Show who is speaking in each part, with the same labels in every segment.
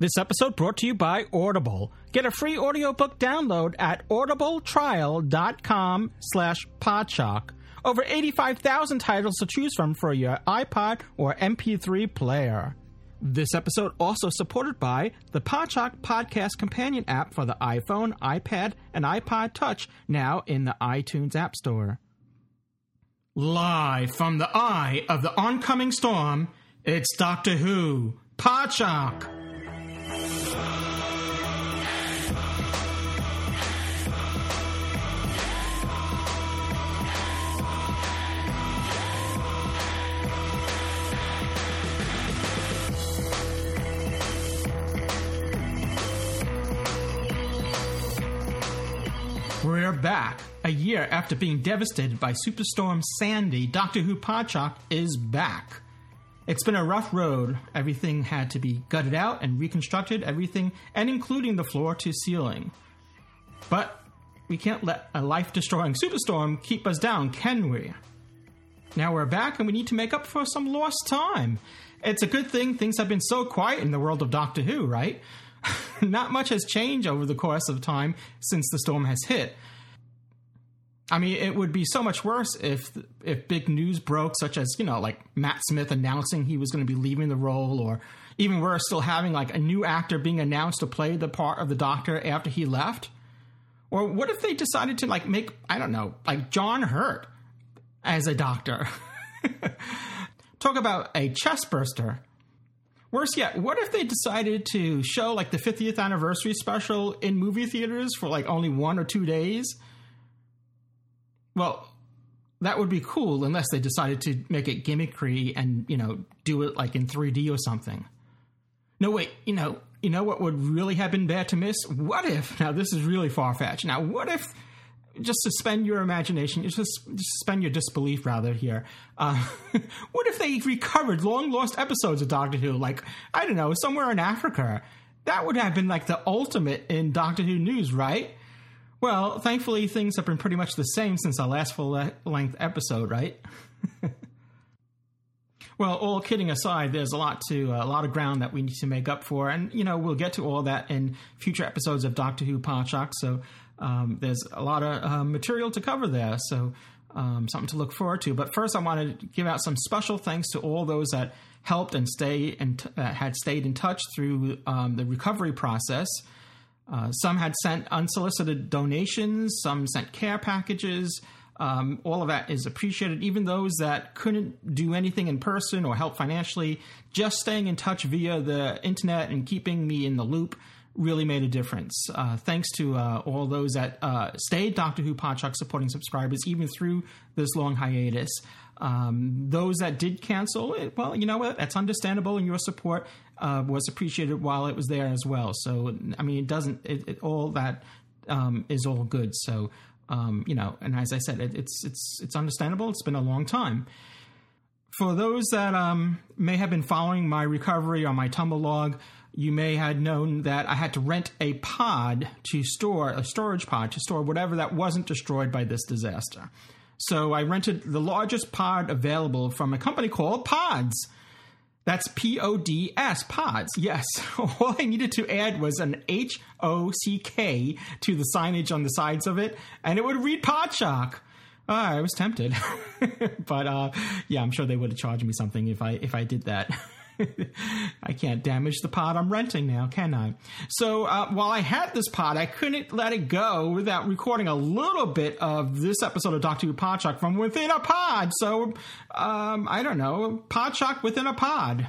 Speaker 1: This episode brought to you by Audible. Get a free audiobook download at audibletrial.com slash podshock. Over 85,000 titles to choose from for your iPod or MP3 player. This episode also supported by the Podshock Podcast Companion app for the iPhone, iPad, and iPod Touch, now in the iTunes App Store. Live from the eye of the oncoming storm, it's Doctor Who, Podshock. We're back. A year after being devastated by Superstorm Sandy, Doctor Who Podshock is back. It's been a rough road. Everything had to be gutted out and reconstructed, everything, and including the floor to ceiling. But we can't let a life destroying superstorm keep us down, can we? Now we're back and we need to make up for some lost time. It's a good thing things have been so quiet in the world of Doctor Who, right? Not much has changed over the course of time since the storm has hit. I mean, it would be so much worse if if big news broke, such as you know, like Matt Smith announcing he was going to be leaving the role, or even worse, still having like a new actor being announced to play the part of the Doctor after he left. Or what if they decided to like make I don't know, like John Hurt as a Doctor? Talk about a chest burster. Worse yet, what if they decided to show like the 50th anniversary special in movie theaters for like only one or two days? Well, that would be cool unless they decided to make it gimmickry and, you know, do it like in 3D or something. No, wait, you know, you know what would really have been bad to miss? What if, now this is really far fetched. Now, what if, just suspend your imagination, just, just suspend your disbelief rather here. Uh, what if they recovered long lost episodes of Doctor Who, like, I don't know, somewhere in Africa? That would have been like the ultimate in Doctor Who news, right? Well, thankfully, things have been pretty much the same since our last full length episode, right? well, all kidding aside, there's a lot to uh, a lot of ground that we need to make up for, and you know we'll get to all that in future episodes of Doctor Who Podshock. So um, there's a lot of uh, material to cover there. So um, something to look forward to. But first, I want to give out some special thanks to all those that helped and stay and t- uh, had stayed in touch through um, the recovery process. Uh, some had sent unsolicited donations, some sent care packages. Um, all of that is appreciated. Even those that couldn't do anything in person or help financially, just staying in touch via the internet and keeping me in the loop really made a difference. Uh, thanks to uh, all those that uh, stayed Doctor Who Podshock supporting subscribers, even through this long hiatus. Um, those that did cancel, it, well, you know what? That's understandable, and your support uh, was appreciated while it was there as well. So, I mean, it doesn't, it, it, all that um, is all good. So, um, you know, and as I said, it's, it's, it's understandable. It's been a long time for those that um, may have been following my recovery on my Tumblr log, you may have known that I had to rent a pod to store a storage pod to store whatever that wasn't destroyed by this disaster. So I rented the largest pod available from a company called Pods. That's P O D S, pods. Yes. All I needed to add was an H O C K to the signage on the sides of it, and it would read Podshock. Oh, ah, I was tempted. but uh, yeah, I'm sure they would have charged me something if I if I did that. I can't damage the pod I'm renting now, can I? So uh, while I had this pod, I couldn't let it go without recording a little bit of this episode of Doctor Who Podshock from within a pod. So um, I don't know, Podshock within a pod.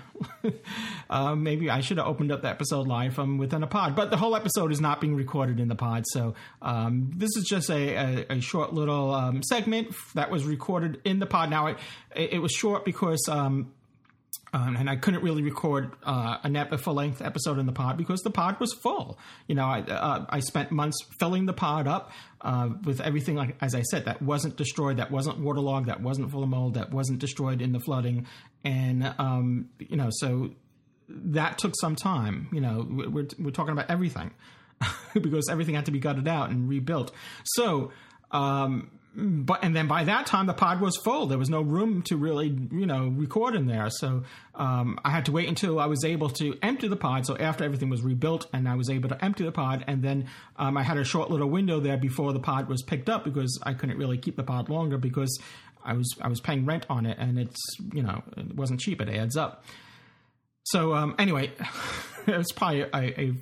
Speaker 1: uh, maybe I should have opened up the episode live from within a pod, but the whole episode is not being recorded in the pod. So um, this is just a, a, a short little um, segment that was recorded in the pod. Now it it was short because. Um, um, and I couldn't really record uh, a full length episode in the pod because the pod was full. You know, I uh, I spent months filling the pod up uh, with everything like as I said that wasn't destroyed, that wasn't waterlogged, that wasn't full of mold, that wasn't destroyed in the flooding, and um, you know, so that took some time. You know, we're we're talking about everything because everything had to be gutted out and rebuilt. So. Um, but and then by that time the pod was full. There was no room to really you know record in there, so um, I had to wait until I was able to empty the pod. So after everything was rebuilt, and I was able to empty the pod, and then um, I had a short little window there before the pod was picked up because I couldn't really keep the pod longer because I was I was paying rent on it, and it's you know it wasn't cheap. It adds up. So um, anyway, it was probably a, a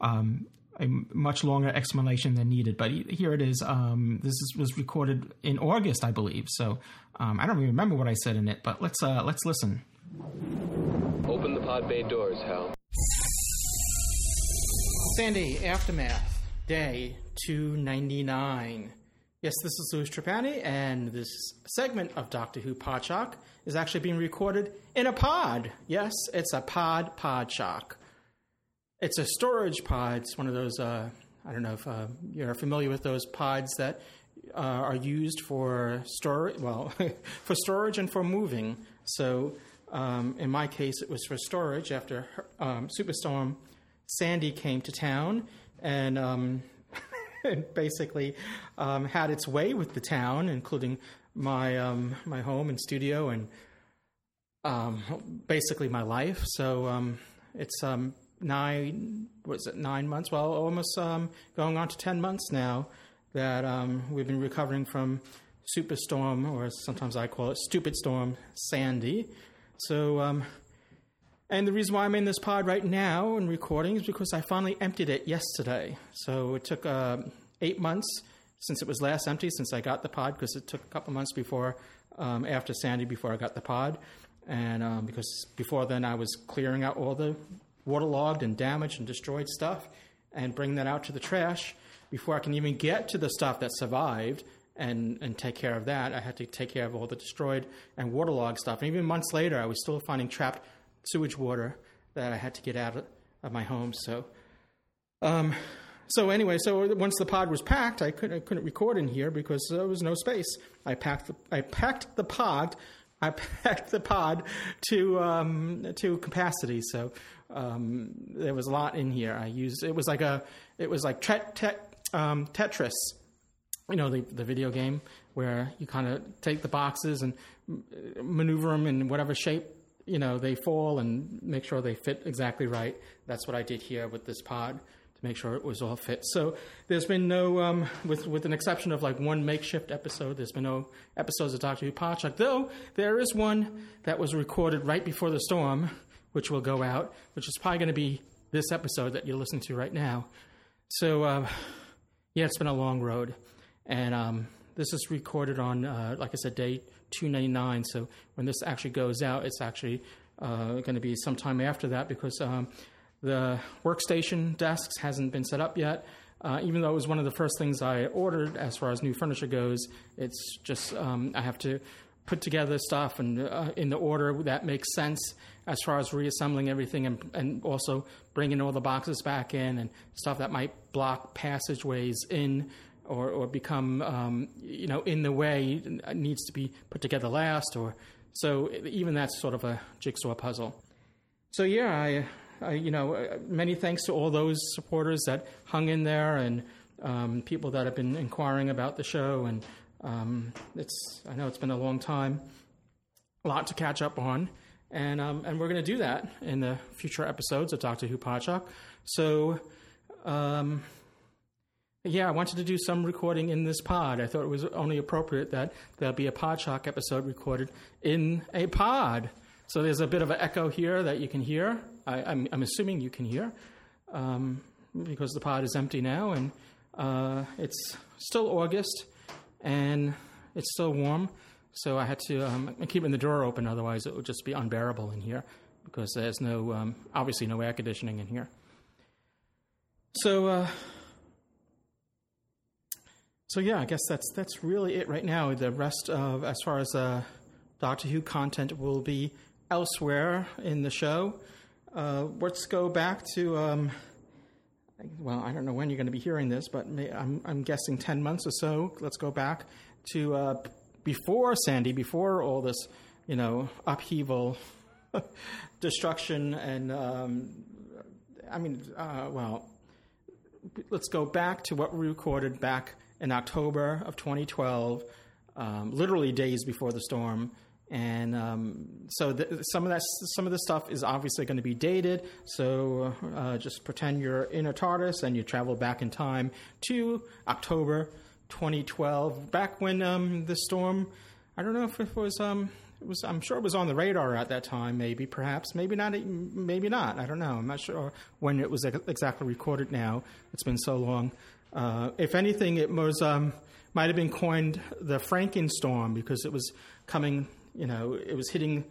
Speaker 1: um, a much longer explanation than needed. But here it is. Um, this is, was recorded in August, I believe. So um, I don't even remember what I said in it. But let's uh, let's listen.
Speaker 2: Open the pod bay doors, Hal.
Speaker 1: Sandy, aftermath, day two ninety nine. Yes, this is Louis Trapani, and this segment of Doctor Who Podshock is actually being recorded in a pod. Yes, it's a pod podshock. It's a storage pod. It's one of those. Uh, I don't know if uh, you're familiar with those pods that uh, are used for storage. Well, for storage and for moving. So um, in my case, it was for storage. After um, Superstorm Sandy came to town and. Um, basically um, had its way with the town, including my um, my home and studio and um, basically my life. So it's um, nine was it nine months? Well, almost um, going on to ten months now that um, we've been recovering from superstorm, or sometimes I call it stupid storm Sandy. So, um, and the reason why I'm in this pod right now and recording is because I finally emptied it yesterday. So it took uh, eight months since it was last empty, since I got the pod, because it took a couple months before um, after Sandy before I got the pod and um, because before then I was clearing out all the waterlogged and damaged and destroyed stuff and bring that out to the trash before I can even get to the stuff that survived and, and take care of that. I had to take care of all the destroyed and waterlogged stuff. And even months later, I was still finding trapped sewage water that I had to get out of my home. So, um, so anyway, so once the pod was packed, I couldn't, I couldn't record in here because there was no space. I packed the, I packed the pod. I packed the pod to um, to capacity, so um, there was a lot in here. I used it was like a it was like um, Tetris, you know, the the video game where you kind of take the boxes and maneuver them in whatever shape you know they fall and make sure they fit exactly right. That's what I did here with this pod to make sure it was all fit. So there's been no um, with with an exception of like one makeshift episode. There's been no episodes of Doctor Who Podshock, though there is one that was recorded right before the storm which will go out, which is probably going to be this episode that you're listening to right now. So, uh, yeah, it's been a long road. And um, this is recorded on, uh, like I said, day 299. So when this actually goes out, it's actually uh, going to be sometime after that because um, the workstation desks hasn't been set up yet. Uh, even though it was one of the first things I ordered as far as new furniture goes, it's just um, I have to put together stuff and uh, in the order that makes sense as far as reassembling everything and, and also bringing all the boxes back in and stuff that might block passageways in or, or become um, you know in the way needs to be put together last or so even that's sort of a jigsaw puzzle so yeah I, I you know uh, many thanks to all those supporters that hung in there and um, people that have been inquiring about the show and um, it's, I know it's been a long time, a lot to catch up on. And, um, and we're going to do that in the future episodes of Doctor Who Podshock. So, um, yeah, I wanted to do some recording in this pod. I thought it was only appropriate that there'll be a Podshock episode recorded in a pod. So there's a bit of an echo here that you can hear. I, am assuming you can hear um, because the pod is empty now and uh, it's still August and it's still warm. So I had to um, keep the door open, otherwise it would just be unbearable in here because there's no um, obviously no air conditioning in here. So, uh, so yeah, I guess that's that's really it right now. The rest of as far as uh, Doctor Who content will be elsewhere in the show. Uh, let's go back to. Um, well, I don't know when you're going to be hearing this, but I'm, I'm guessing 10 months or so. Let's go back to uh, before Sandy, before all this, you know, upheaval, destruction, and um, I mean, uh, well, let's go back to what we recorded back in October of 2012, um, literally days before the storm and um, so some of that some of the stuff is obviously going to be dated. So uh, just pretend you're in a TARDIS and you travel back in time to October 2012, back when um, the storm. I don't know if it was. Um, it was, I'm sure it was on the radar at that time. Maybe, perhaps, maybe not. Maybe not. I don't know. I'm not sure when it was exactly recorded. Now it's been so long. Uh, if anything, it was um, might have been coined the Frankenstorm because it was coming you know, it was hitting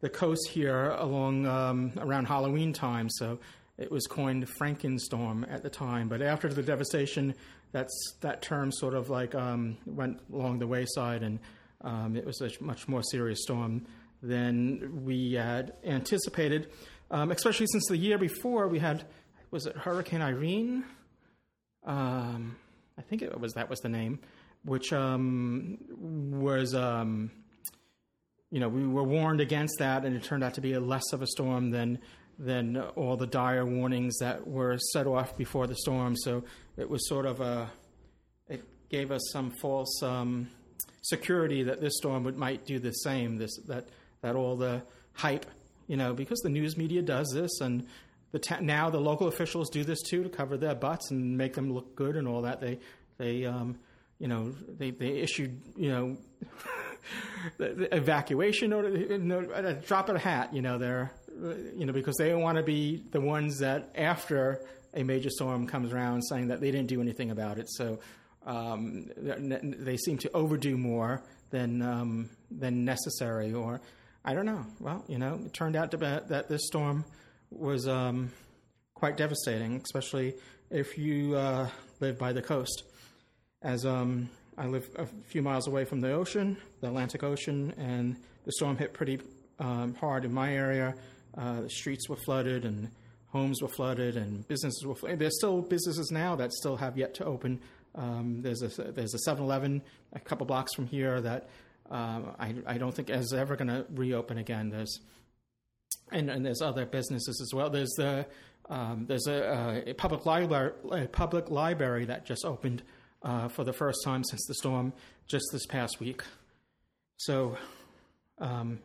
Speaker 1: the coast here along um, around Halloween time, so it was coined Frankenstorm at the time. But after the devastation, that's that term sort of like um, went along the wayside, and um, it was a much more serious storm than we had anticipated. Um, especially since the year before we had was it Hurricane Irene? Um, I think it was that was the name, which um, was you know, we were warned against that, and it turned out to be a less of a storm than than all the dire warnings that were set off before the storm. So it was sort of a it gave us some false um, security that this storm would, might do the same. This that that all the hype, you know, because the news media does this, and the ta- now the local officials do this too to cover their butts and make them look good and all that. They they um, you know they they issued you know. evacuation order, uh, drop a hat, you know, there, you know, because they want to be the ones that after a major storm comes around saying that they didn't do anything about it. So um, they seem to overdo more than um, than necessary, or I don't know. Well, you know, it turned out to be that this storm was um, quite devastating, especially if you uh, live by the coast, as um, I live a few miles away from the ocean, the Atlantic Ocean, and the storm hit pretty um, hard in my area. Uh, the streets were flooded, and homes were flooded, and businesses were. Flooded. There's still businesses now that still have yet to open. Um, there's a there's a 7-Eleven a couple blocks from here that um, I I don't think is ever going to reopen again. There's and, and there's other businesses as well. There's the um, there's a, a public library a public library that just opened uh, for the first time since the storm just this past week. So, um,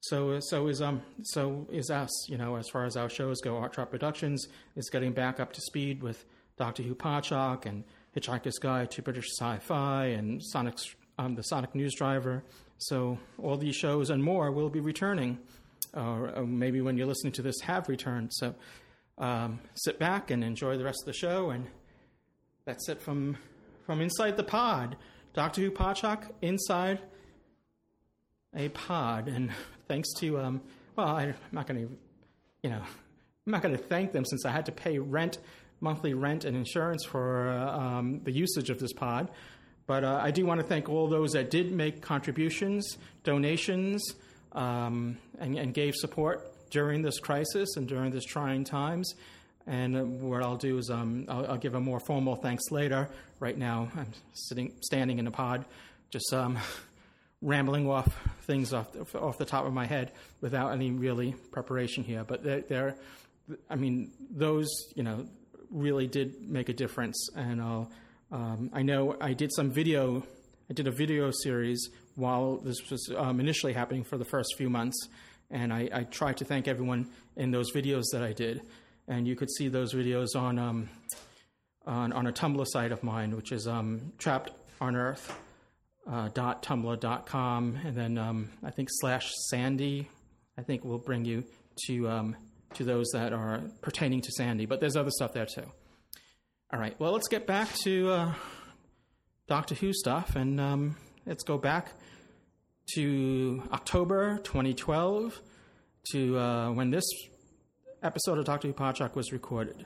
Speaker 1: so so is um so is us. You know, as far as our shows go, Art Trap Productions is getting back up to speed with Doctor Who Podshock and Hitchhiker's Guide to British Sci-Fi and Sonic's um, the Sonic News Driver. So all these shows and more will be returning, or, maybe when you're listening to this, have returned. So um, sit back and enjoy the rest of the show and. That's it from from inside the pod. Doctor Who Podshock inside a pod, and thanks to um, well, I, am not going to, you know, I'm not going to thank them since I had to pay rent, monthly rent and insurance for uh, um, the usage of this pod. But uh, I do want to thank all those that did make contributions, donations, um, and, and, gave support during this crisis and during this trying times. And um, what I'll do is um, I'll, I'll, give a more formal thanks later. Right now, I'm sitting, standing in a pod, just um, rambling off things off the, off the top of my head without any really preparation here. But there, I mean, those you know really did make a difference. And I'll, um, I know I did some video. I did a video series while this was um, initially happening for the first few months, and I, I tried to thank everyone in those videos that I did and you could see those videos on um, on, on, a Tumblr site of mine, which is um, trappedonearth.tumblr.com, uh, and then um, I think slash Sandy. I think will bring you to um, to those that are pertaining to Sandy, but there's other stuff there too. All right, well, let's get back to uh, Doctor Who stuff, and um, let's go back to October 2012 to uh, when this episode of Dr. Upachak was recorded.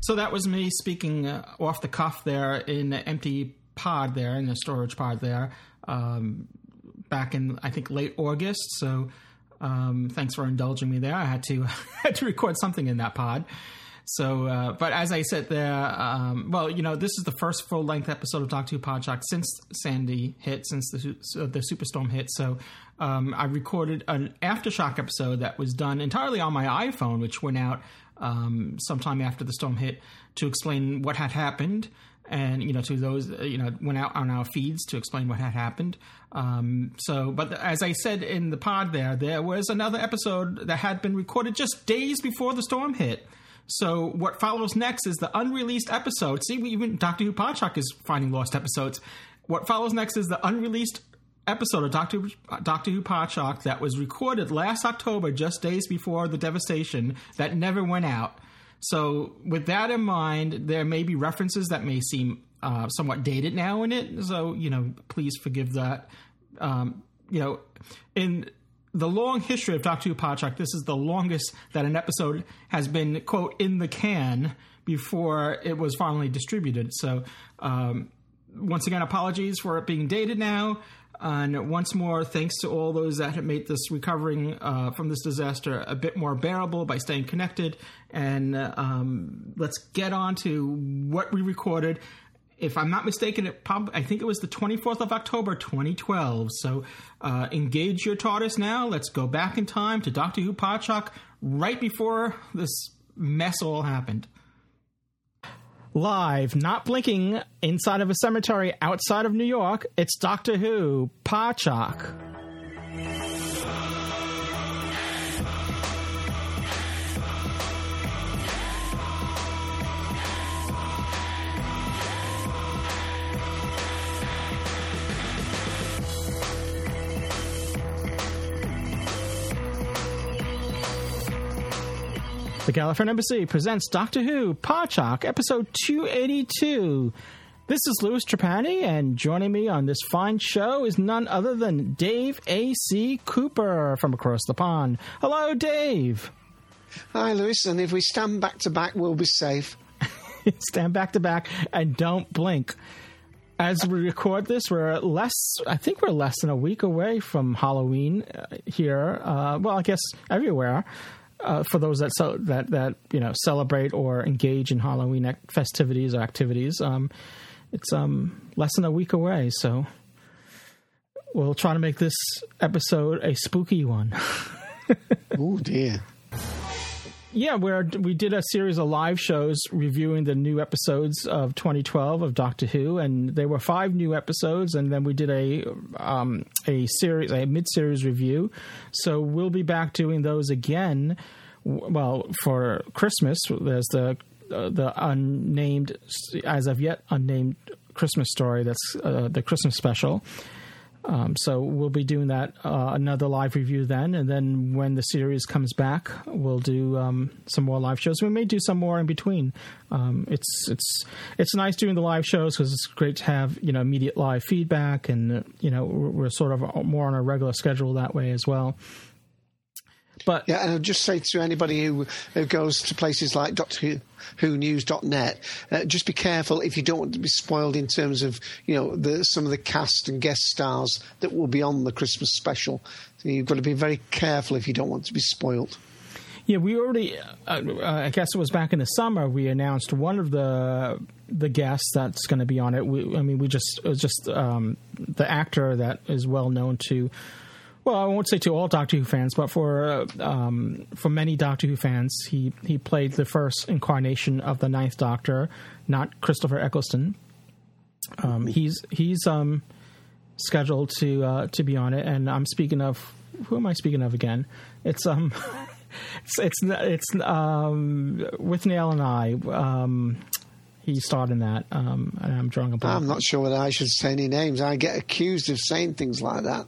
Speaker 1: So that was me speaking uh, off the cuff there in an empty pod there, in a storage pod there, um, back in, I think, late August. So um, thanks for indulging me there. I had to, had to record something in that pod. So, uh, but as I said there, um, well, you know, this is the first full length episode of Doctor Who Podshock since Sandy hit, since the uh, the superstorm hit. So, um, I recorded an aftershock episode that was done entirely on my iPhone, which went out um, sometime after the storm hit to explain what had happened and you know to those uh, you know went out on our feeds to explain what had happened um, so but as i said in the pod there there was another episode that had been recorded just days before the storm hit so what follows next is the unreleased episode. See, even Doctor Who Podshock is finding lost episodes. What follows next is the unreleased episode of Doctor Doctor Who Podshock that was recorded last October, just days before the devastation that never went out. So with that in mind, there may be references that may seem uh, somewhat dated now in it. So you know, please forgive that. Um, you know, in the long history of Doctor Who Podshock, this is the longest that an episode has been, quote, in the can before it was finally distributed. So, um, once again, apologies for it being dated now. And once more, thanks to all those that have made this recovering uh, from this disaster a bit more bearable by staying connected. And um, let's get on to what we recorded if I'm not mistaken, it I think it was the 24th of October, 2012. So uh, engage your TARDIS now. Let's go back in time to Doctor Who Podshock right before this mess all happened. Live, not blinking, inside of a cemetery outside of New York, it's Doctor Who Podshock. The Gallifreyan Embassy presents Doctor Who Podshock, episode 282. This is Louis Trapani, and joining me on this fine show is none other than Dave A.C. Cooper from across the pond. Hello, Dave.
Speaker 3: Hi, Louis, and if we stand back to back, we'll be safe.
Speaker 1: stand back to back and don't blink. As we record this, we're less, I think we're less than a week away from Halloween uh, here. Uh, well, I guess everywhere uh, for those that so that that you know celebrate or engage in Halloween festivities or activities. Um, it's um, less than a week away, so we'll try to make this episode a spooky one.
Speaker 3: oh dear
Speaker 1: yeah, where we did a series of live shows reviewing the new episodes of 2012 of Doctor Who, and there were five new episodes, and then we did a um, a series a mid series review. So we'll be back doing those again. Well, for Christmas, there's the uh, the unnamed, as of yet unnamed Christmas story. That's uh, the Christmas special, um, so we'll be doing that uh, another live review then, and then when the series comes back, we'll do um, some more live shows. We may do some more in between. Um, it's it's it's nice doing the live shows because it's great to have you know immediate live feedback, and uh, you know we're, we're sort of more on a regular schedule that way as well. But
Speaker 3: yeah, and I'll just say to anybody who, who goes to places like Doctor Who, who news.net uh, just be careful if you don't want to be spoiled in terms of you know the, some of the cast and guest stars that will be on the christmas special so you've got to be very careful if you don't want to be spoiled
Speaker 1: yeah, we already. Uh, uh I guess it was back in the summer we announced one of the the guests that's going to be on it. We, I mean, we just it uh, was just um, the actor that is well known to well, I won't say to all Doctor Who fans, but for uh, um, for many Doctor Who fans, he he played the first incarnation of the Ninth Doctor, not Christopher Eccleston. Um, he's he's um, scheduled to uh, to be on it, and I'm speaking of who am I speaking of again? It's um, it's it's it's um, Withnail and I. Um, he starred in that. Um, I'm drawing a blank.
Speaker 3: I'm not sure whether I should say any names. I get accused of saying things like that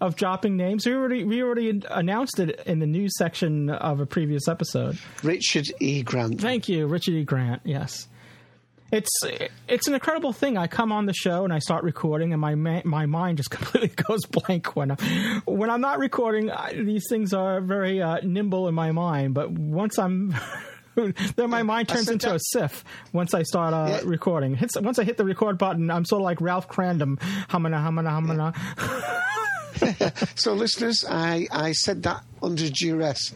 Speaker 1: of dropping names. We already we already announced it in the news section of a previous episode.
Speaker 3: Richard E. Grant.
Speaker 1: Thank you, Richard E. Grant. Yes. It's it's an incredible thing. I come on the show and I start recording, and my ma- my mind just completely goes blank when I, when I'm not recording. I, these things are very uh, nimble in my mind, but once I'm then my mind turns into a sif once I start uh, yeah. recording. Hits, once I hit the record button, I'm sort of like Ralph Kramden, humana, humana, humana.
Speaker 3: so, listeners, I, I said that under duress.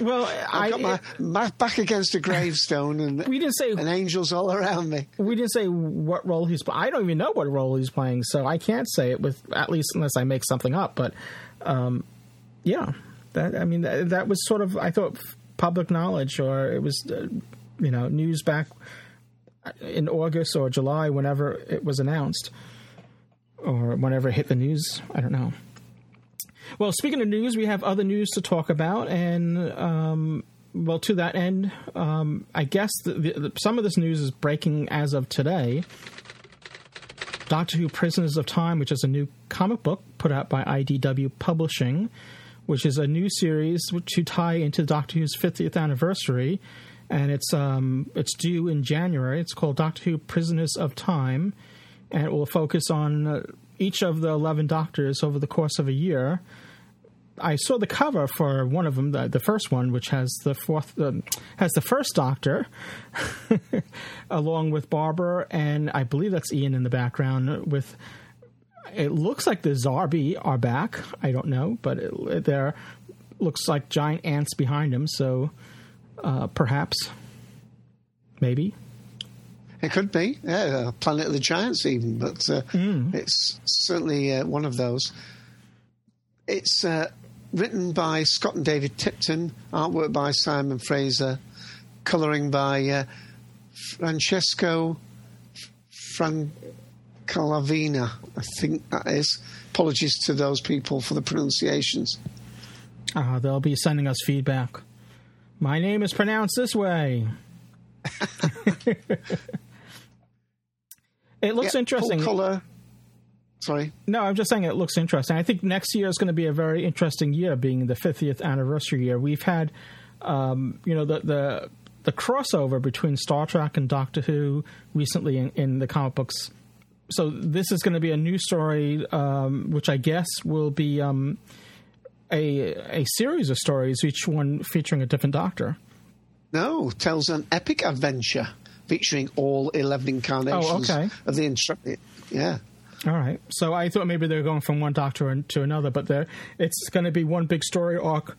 Speaker 3: well, I got my, my, back against a gravestone, and we didn't say an angels all around me.
Speaker 1: We didn't say what role he's. I don't even know what role he's playing, so I can't say it with at least unless I make something up. But um, yeah, that I mean that, that, was sort of I thought public knowledge, or it was uh, you know news back in August or July, whenever it was announced or whenever it hit the news. I don't know. Well, speaking of news, we have other news to talk about, and um, well, to that end, um, I guess the, the, the, some of this news is breaking as of today. Doctor Who Prisoners of Time, which is a new comic book put out by IDW Publishing, which is a new series to tie into Doctor Who's 50th anniversary, and it's um, it's due in January. It's called Doctor Who Prisoners of Time and it will focus on uh, each of the 11 doctors over the course of a year. I saw the cover for one of them, the, the first one, which has the fourth uh, has the first Doctor, along with Barbara, and I believe that's Ian in the background. With it looks like the Zarbi are back. I don't know, but it, there looks like giant ants behind them. So uh, perhaps, maybe
Speaker 3: it could be, yeah, Planet of the Giants, even, but uh, mm. it's certainly uh, one of those. It's uh, written by Scott and David Tipton, artwork by Simon Fraser, colouring by uh, Francesco Francalavina, I think that is. Apologies to those people for the pronunciations.
Speaker 1: Ah, they'll be sending us feedback. My name is pronounced this way. It looks yeah, interesting.
Speaker 3: Color. Sorry.
Speaker 1: No, I'm just saying it looks interesting. I think next year is going to be a very interesting year, being the 50th anniversary year. We've had, um, you know, the, the the crossover between Star Trek and Doctor Who recently in, in the comic books. So this is going to be a new story, um, which I guess will be um, a a series of stories, each one featuring a different Doctor.
Speaker 3: No, tells an epic adventure featuring all 11 incarnations oh, okay. of the instrument. Yeah.
Speaker 1: All right. So I thought maybe they were going from one doctor to another, but it's going to be one big story arc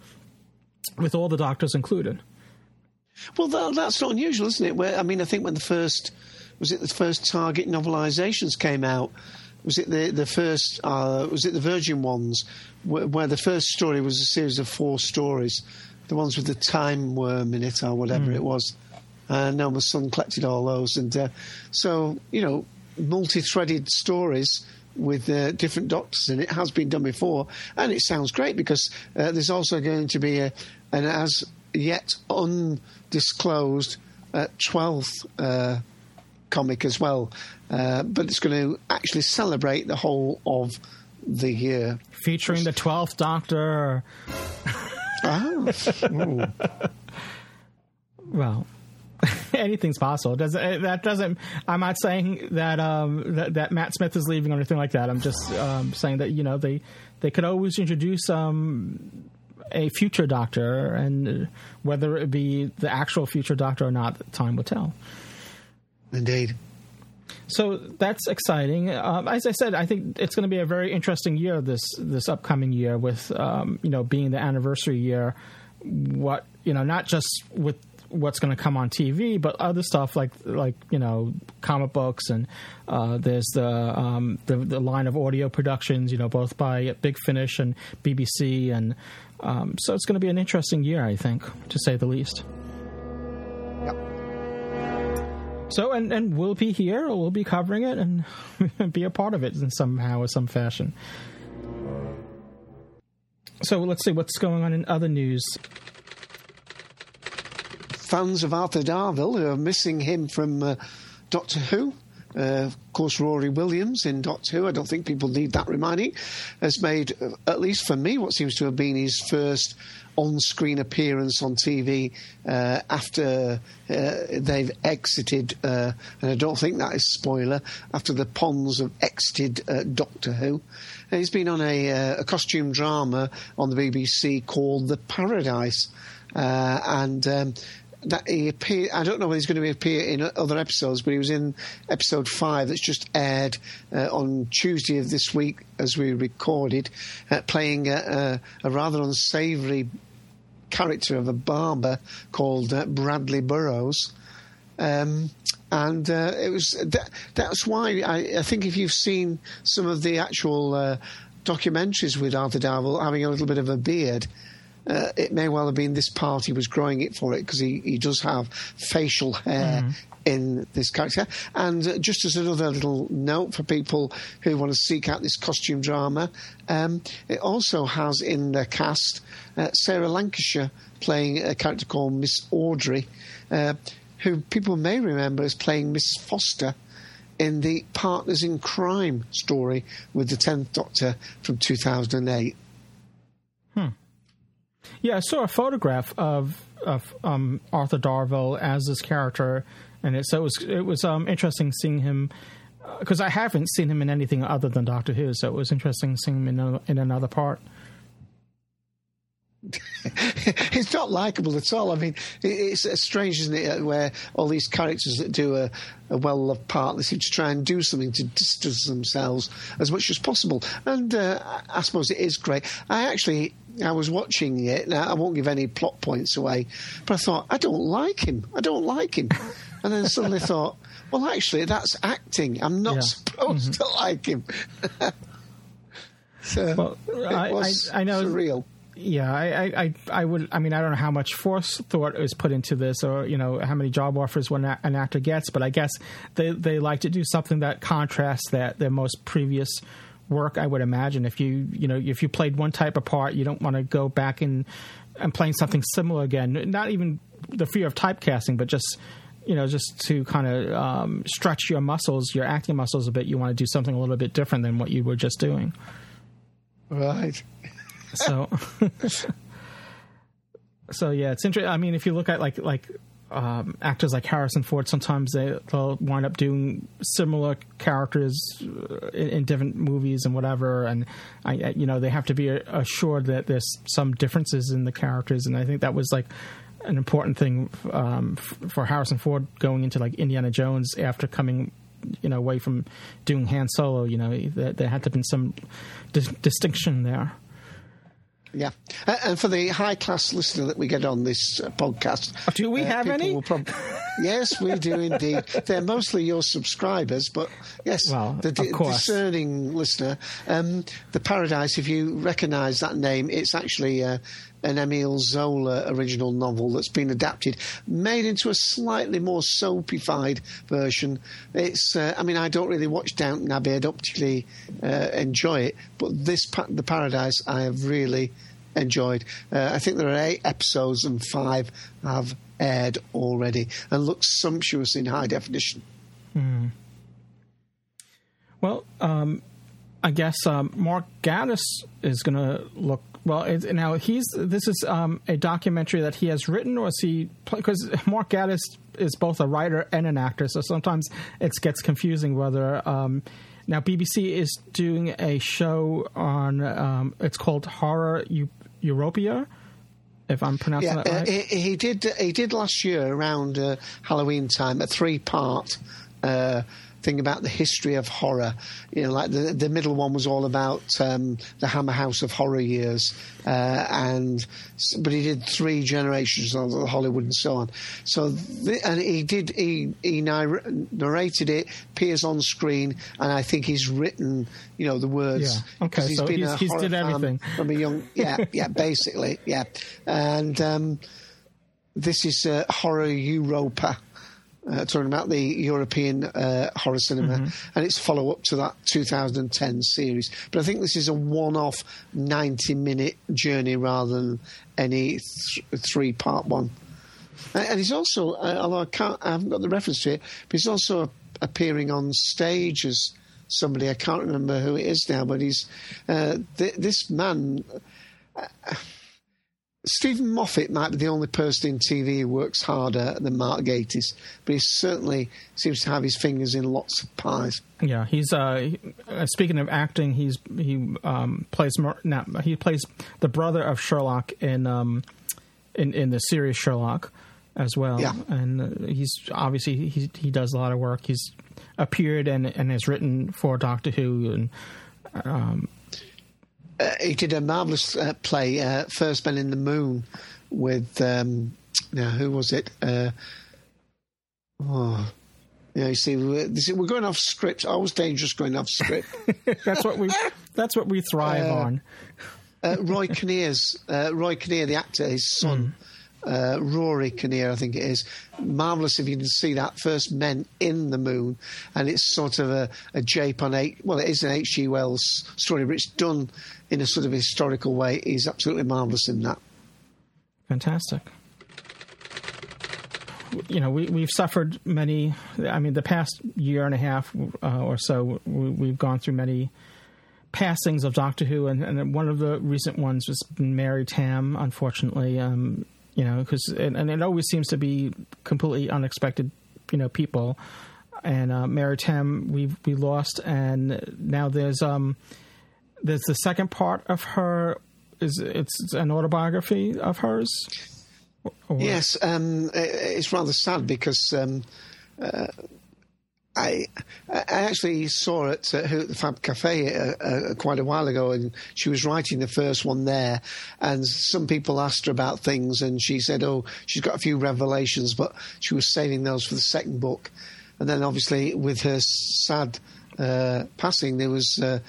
Speaker 1: with all the doctors included.
Speaker 3: Well, that, that's not unusual, isn't it? Where I mean, I think when the first was it the first Target novelizations came out. Was it the the first? Uh, was it the Virgin ones, where, where, the first story was a series of four stories, the ones with the time worm in it or whatever mm. it was. And now my son collected all those. And uh, so, you know, multi threaded stories with uh, different doctors, and it has been done before. And it sounds great because uh, there's also going to be a, an as yet undisclosed uh, 12th uh, comic as well. Uh, but it's going to actually celebrate the whole of the year.
Speaker 1: Featuring the 12th Doctor.
Speaker 3: oh.
Speaker 1: Well, anything's possible. Does eh, that doesn't? I'm not saying that, um, that, that Matt Smith is leaving or anything like that. I'm just um, saying that you know they they could always introduce um, a future Doctor, and uh, whether it be the actual future Doctor or not, time will tell.
Speaker 3: Indeed.
Speaker 1: So that's exciting. Um, as I said, I think it's going to be a very interesting year this this upcoming year, with um, you know being the anniversary year. What you know, not just with what's going to come on TV, but other stuff like like you know comic books and uh, there's the, um, the, the line of audio productions, you know, both by Big Finish and BBC, and um, so it's going to be an interesting year, I think, to say the least. Yep. So and and we'll be here, we'll be covering it, and be a part of it in somehow or some fashion. So let's see what's going on in other news
Speaker 3: fans of Arthur Darvill who are missing him from uh, Doctor Who. Uh, of course, Rory Williams in Doctor Who. I don't think people need that reminding. Has made, uh, at least for me, what seems to have been his first on-screen appearance on TV uh, after uh, they've exited, uh, and I don't think that is spoiler, after the Ponds have exited uh, Doctor Who. And he's been on a, uh, a, costume drama on the BBC called The Paradise. and um, that he appeared. I don't know whether he's going to appear in other episodes, but he was in episode five that's just aired uh, on Tuesday of this week as we recorded, uh, playing a, a, a rather unsavoury character of a barber called uh, Bradley Burrows. Um, and uh, it was that, that's why I, I, think if you've seen some of the actual uh, documentaries with Arthur Darvill having a little bit of a beard, uh, it may well have been this party was growing it for it because he, he does have facial hair mm. in this character. And uh, just as another little note for people who want to seek out this costume drama, um, it also has in the cast uh, Sarah Lancashire playing a character called Miss Audrey, uh, who people may remember as playing Miss Foster in the Partners in Crime story with the 10th Doctor from 2008.
Speaker 1: Hmm. Yeah, I saw a photograph of of um, Arthur Darvill as this character, and it, so it was it was um, interesting seeing him because uh, I haven't seen him in anything other than Doctor Who, so it was interesting seeing him in, a, in another part.
Speaker 3: it's not likable at all. I mean, it's uh, strange, isn't it, uh, where all these characters that do a, a well loved part, they seem to try and do something to distance themselves as much as possible. And uh, I suppose it is great. I actually I was watching it. Now I won't give any plot points away, but I thought I don't like him. I don't like him. And then suddenly thought, well, actually, that's acting. I'm not yeah. supposed mm-hmm. to like him. so well, I, it was I, I know surreal.
Speaker 1: Yeah, I, I, I would. I mean, I don't know how much force thought is put into this, or you know, how many job offers one an actor gets. But I guess they they like to do something that contrasts that their most previous work, I would imagine. If you you know if you played one type of part, you don't want to go back and and playing something similar again. Not even the fear of typecasting, but just you know just to kind of um, stretch your muscles, your acting muscles a bit. You want to do something a little bit different than what you were just doing.
Speaker 3: Right.
Speaker 1: so. so yeah, it's interesting. I mean, if you look at like like um, actors like Harrison Ford, sometimes they, will wind up doing similar characters uh, in, in different movies and whatever. And I, I, you know, they have to be uh, assured that there's some differences in the characters. And I think that was like an important thing um, for Harrison Ford going into like Indiana Jones after coming you know away from doing Han Solo. You know, there, there had to have been some distinction there.
Speaker 3: Yeah, uh, and uh, for the high class listener that we get on this uh, podcast,
Speaker 1: oh, do we uh, have any? Prob-
Speaker 3: yes, we do indeed. They're mostly your subscribers, but yes, well, the d- discerning listener, um, the Paradise. If you recognise that name, it's actually uh, an Emile Zola original novel that's been adapted, made into a slightly more soapified version. It's, uh, I mean, I don't really watch Downton Abbey; I don't particularly uh, enjoy it, but this, the Paradise, I have really enjoyed. Uh, I think there are eight episodes, and five have aired already, and looks sumptuous in high definition.
Speaker 1: Mm. Well, um, I guess um, Mark Gatiss is going to look well, now he's this is um, a documentary that he has written, or is he because Mark Gatiss is both a writer and an actor, so sometimes it gets confusing whether. Um, now BBC is doing a show on um, it's called Horror You Europia, if I'm pronouncing yeah, that
Speaker 3: right. He, he, did. He did last year around uh, Halloween time a three part. Uh, thing about the history of horror. You know, like the, the middle one was all about um, the Hammer House of Horror years, uh, and but he did three generations of Hollywood and so on. So and he did he he narrated it, appears on screen, and I think he's written you know the words. Yeah. Okay, he's so been he's, a he's did everything from a young yeah yeah basically yeah, and um, this is uh, horror Europa uh, talking about the European uh, horror cinema mm-hmm. and its follow up to that 2010 series. But I think this is a one off 90 minute journey rather than any th- three part one. And it's also, uh, although I, can't, I haven't got the reference to it, but it's also appearing on stage as somebody. I can't remember who it is now, but he's uh, th- this man. Uh, Steven Moffat might be the only person in TV who works harder than Mark Gatiss, but he certainly seems to have his fingers in lots of pies.
Speaker 1: Yeah, he's uh, uh speaking of acting. He's he um, plays now he plays the brother of Sherlock in um, in in the series Sherlock as well. Yeah. and uh, he's obviously he he does a lot of work. He's appeared and and has written for Doctor Who and. Um,
Speaker 3: uh, he did a marvelous uh, play, uh, First Man in the Moon, with um, now who was it? Uh, oh, yeah, you see, we're, going off script. I was dangerous going off script.
Speaker 1: that's what we. That's what we thrive uh, on.
Speaker 3: Uh, Roy Kinnear's Roy Kinnear, the actor, his son. Mm uh, Rory Kinnear, I think it is. Marvellous if you can see that first men in the moon, and it's sort of a, a jape on Well, it is an H.G. Wells story, but it's done in a sort of historical way. He's absolutely marvellous in that.
Speaker 1: Fantastic. You know, we, we've suffered many. I mean, the past year and a half uh, or so, we, have gone through many passings of Doctor Who, and, and, one of the recent ones was Mary Tamm, unfortunately. Um, you know, because and, and, it always seems to be completely unexpected, you know, people. And uh, Mary Tamm, we we lost, and now there's um there's the second part of her is it's an autobiography of hers.
Speaker 3: Or? Yes, um, it's rather sad because um, uh, I, I actually saw it at uh, the Fab Cafe uh, uh, quite a while ago, and she was writing the first one there. And some people asked her about things, and she said, "Oh, she's got a few revelations, but she was saving those for the second book." And then, obviously, with her sad uh, passing, there was uh,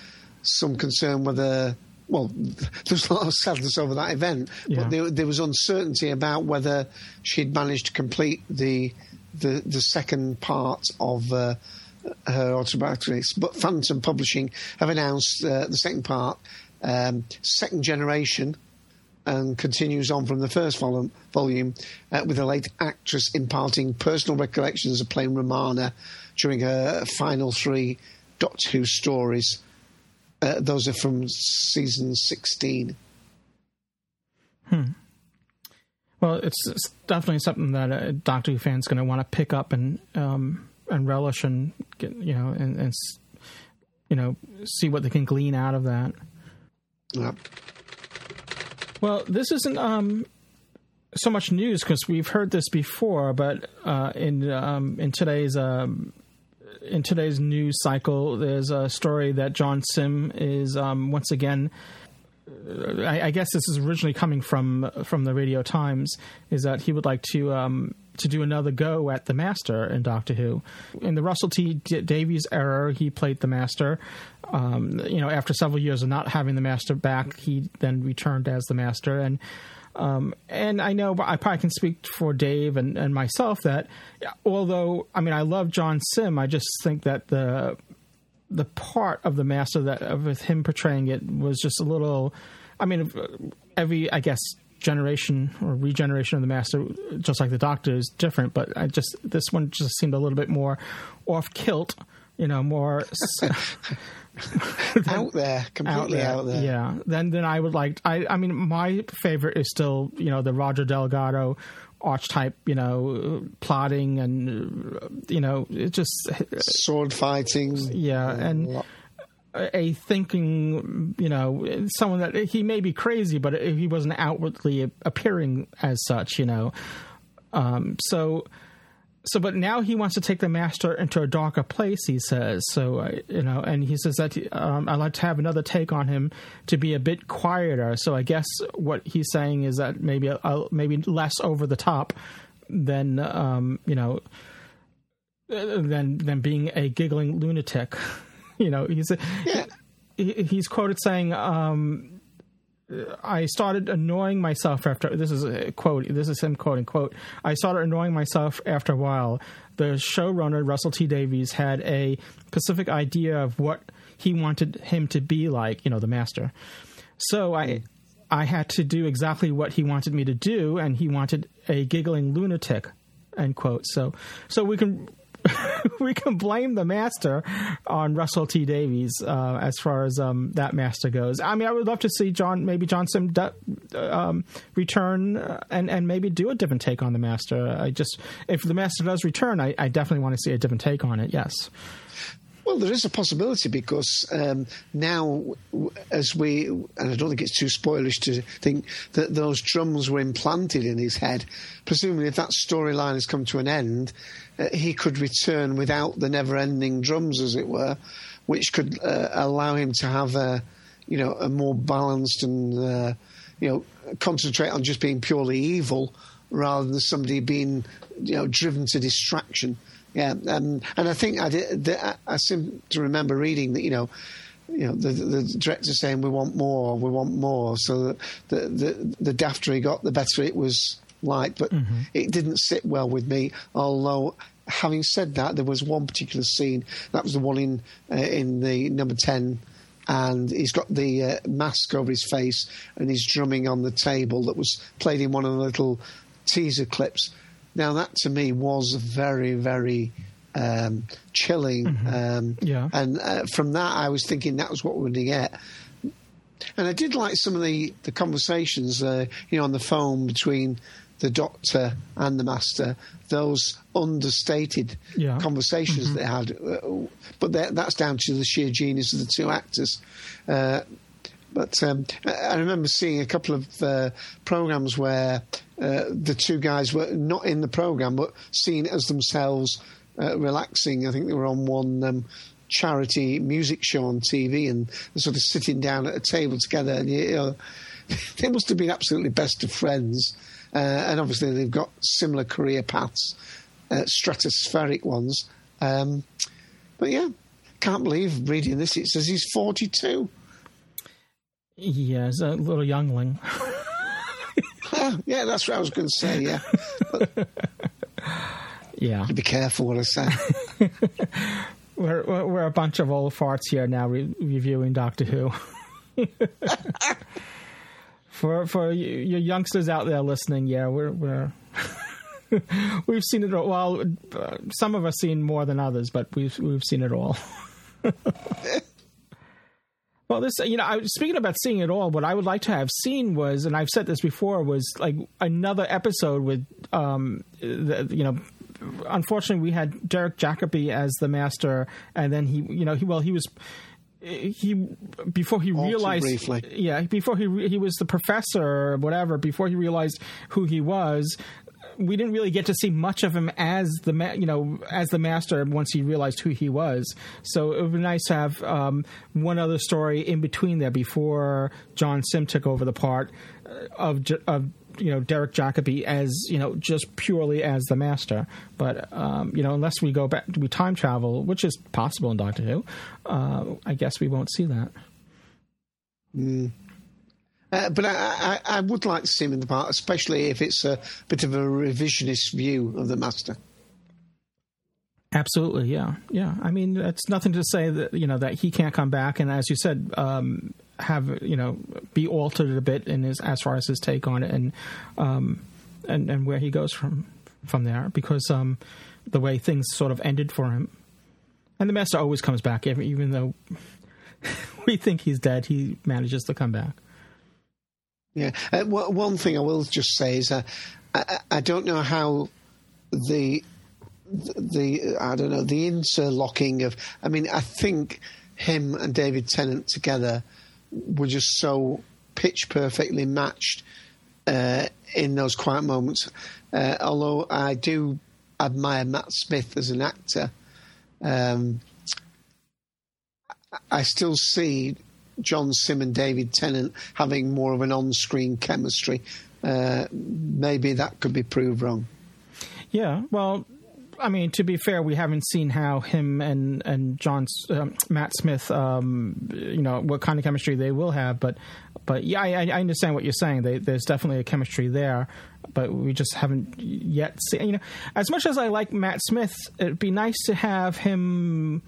Speaker 3: some concern whether. Well, there was a lot of sadness over that event, yeah. but there, there was uncertainty about whether she'd managed to complete the the the second part of. Uh, her autobiography, but Phantom Publishing have announced uh, the second part, um, second generation, and continues on from the first volume, volume uh, with the late actress imparting personal recollections of playing Romana during her final three Doctor Who stories. Uh, those are from season 16. Hmm.
Speaker 1: Well, it's, it's definitely something that a Doctor Who fan's going to want to pick up and um, and relish and get you know and, and you know see what they can glean out of that. Yep. Well, this isn't um, so much news because we've heard this before, but uh, in um, in today's um, in today's news cycle, there's a story that John Simm is um, once again I, I, guess this is originally coming from from the Radio Times, is that he would like to um, to do another go at the Master in Doctor Who. In the Russell T Davies era, he played the Master. Um, you know, after several years of not having the Master back, he then returned as the Master and. Um, and I know I probably can speak for Dave and, and myself that although I mean I love John Simm, I just think that the the part of the master that of him portraying it was just a little. I mean, every I guess generation or regeneration of the master, just like the Doctor, is different. But I just this one just seemed a little bit more off kilt. You know, more
Speaker 3: out there, completely out there, out there.
Speaker 1: Yeah. Then then I would like. I I mean, my favorite is still you know the Roger Delgado archetype, you know, plotting and you know, it just
Speaker 3: sword fighting.
Speaker 1: Yeah, and a thinking, you know, someone that he may be crazy, but he wasn't outwardly appearing as such, you know. Um, so so but now he wants to take the master into a darker place he says so uh, you know and he says that um, i'd like to have another take on him to be a bit quieter so i guess what he's saying is that maybe uh, maybe less over the top than um, you know uh, than than being a giggling lunatic you know he's yeah. he, he's quoted saying um, I started annoying myself after this is a quote this is him quoting quote I started annoying myself after a while. The showrunner Russell T Davies had a specific idea of what he wanted him to be like, you know, the master. So I I had to do exactly what he wanted me to do, and he wanted a giggling lunatic, end quote. So so we can we can blame the master on Russell T Davies uh, as far as um, that master goes. I mean, I would love to see John, maybe Johnson, uh, um, return uh, and and maybe do a different take on the master. I just if the master does return, I, I definitely want to see a different take on it. Yes.
Speaker 3: Well, there is a possibility because um, now, as we, and I don't think it's too spoilish to think that those drums were implanted in his head. Presumably, if that storyline has come to an end, uh, he could return without the never ending drums, as it were, which could uh, allow him to have a, you know, a more balanced and, uh, you know, concentrate on just being purely evil rather than somebody being, you know, driven to distraction yeah, um, and I think I did. The, I seem to remember reading that you know, you know, the, the director saying we want more, we want more. So the the the dafter he got, the better it was like. But mm-hmm. it didn't sit well with me. Although, having said that, there was one particular scene that was the one in uh, in the number ten and he's got the uh, mask over his face and he's drumming on the table that was played in one of the little teaser clips. Now, that to me was very, very um, chilling. Mm-hmm. Um, yeah. And uh, from that, I was thinking that was what we were going to get. And I did like some of the, the conversations, uh, you know, on the phone between the doctor and the master, those understated yeah. conversations mm-hmm. they had. Uh, but that's down to the sheer genius of the two actors. Uh, but um, I remember seeing a couple of uh, programs where uh, the two guys were not in the program but seen as themselves uh, relaxing. I think they were on one. Um, charity music show on TV and sort of sitting down at a table together and you know, they must have been absolutely best of friends uh, and obviously they've got similar career paths uh, stratospheric ones um, but yeah can't believe reading this. It says he's 42. Yeah,
Speaker 1: a little youngling.
Speaker 3: yeah, that's what I was going to say. Yeah. But
Speaker 1: yeah.
Speaker 3: Be careful what I say.
Speaker 1: we're, we're, a bunch of old farts here now re- reviewing Doctor Who. for for your youngsters out there listening, yeah, we're we're we've seen it all. Well, uh, some of us seen more than others, but we've we've seen it all. Well, this, you know, I was speaking about seeing it all. What I would like to have seen was, and I've said this before, was like another episode with, um, the, you know, unfortunately we had Derek Jacobi as the master, and then he, you know, he well he was he before he All realized yeah before he he was the professor or whatever before he realized who he was we didn't really get to see much of him as the ma- you know as the master once he realized who he was. So it would be nice to have um, one other story in between there before John Simm took over the part uh, of of you know Derek Jacobi as you know just purely as the master. But um, you know unless we go back we time travel, which is possible in Doctor Who, uh, I guess we won't see that.
Speaker 3: Mm. Uh, but I, I, I, would like to see him in the part, especially if it's a bit of a revisionist view of the master.
Speaker 1: Absolutely, yeah, yeah. I mean, it's nothing to say that you know that he can't come back, and as you said, um, have you know be altered a bit in his as far as his take on it, and um, and and where he goes from from there, because um, the way things sort of ended for him, and the master always comes back, even though we think he's dead, he manages to come back.
Speaker 3: Yeah. Uh, w- one thing I will just say is uh, I, I don't know how the the I don't know the interlocking of. I mean, I think him and David Tennant together were just so pitch perfectly matched uh, in those quiet moments. Uh, although I do admire Matt Smith as an actor, um, I still see John Simm and David Tennant having more of an on screen chemistry. Uh, maybe that could be proved wrong.
Speaker 1: Yeah, well, I mean, to be fair, we haven't seen how him and and John um, Matt Smith, um, you know, what kind of chemistry they will have. But but yeah, I, I understand what you're saying. They, there's definitely a chemistry there, but we just haven't yet seen. You know, as much as I like Matt Smith, it'd be nice to have him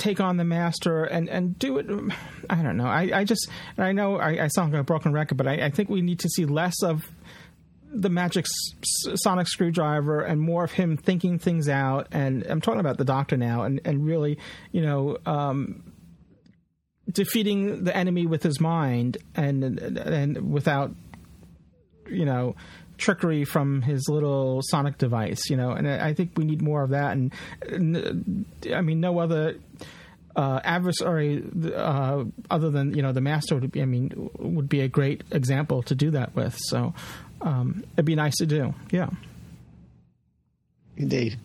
Speaker 1: take on the master and, and do it. I don't know. I, I just, I know I, I sound like a broken record, but I, I think we need to see less of the magic sonic screwdriver and more of him thinking things out and i'm talking about the doctor now and, and really you know um, defeating the enemy with his mind and and without you know trickery from his little sonic device, you know. And I think we need more of that. And, and uh, I mean, no other uh, adversary uh, uh, other than you know the master would be, I mean would be a great example to do that with. So um, it'd be nice to do. Yeah.
Speaker 3: Indeed.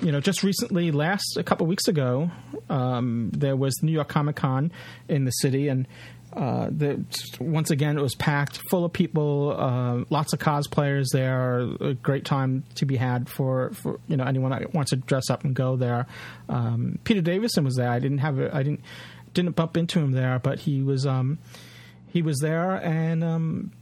Speaker 1: You know, just recently, last a couple weeks ago, um, there was New York Comic Con in the city, and uh, the, once again, it was packed full of people, uh, lots of cosplayers there. A great time to be had for, for you know anyone that wants to dress up and go there. Um, Peter Davison was there. I didn't have a, I didn't didn't bump into him there, but he was um, he was there, and um,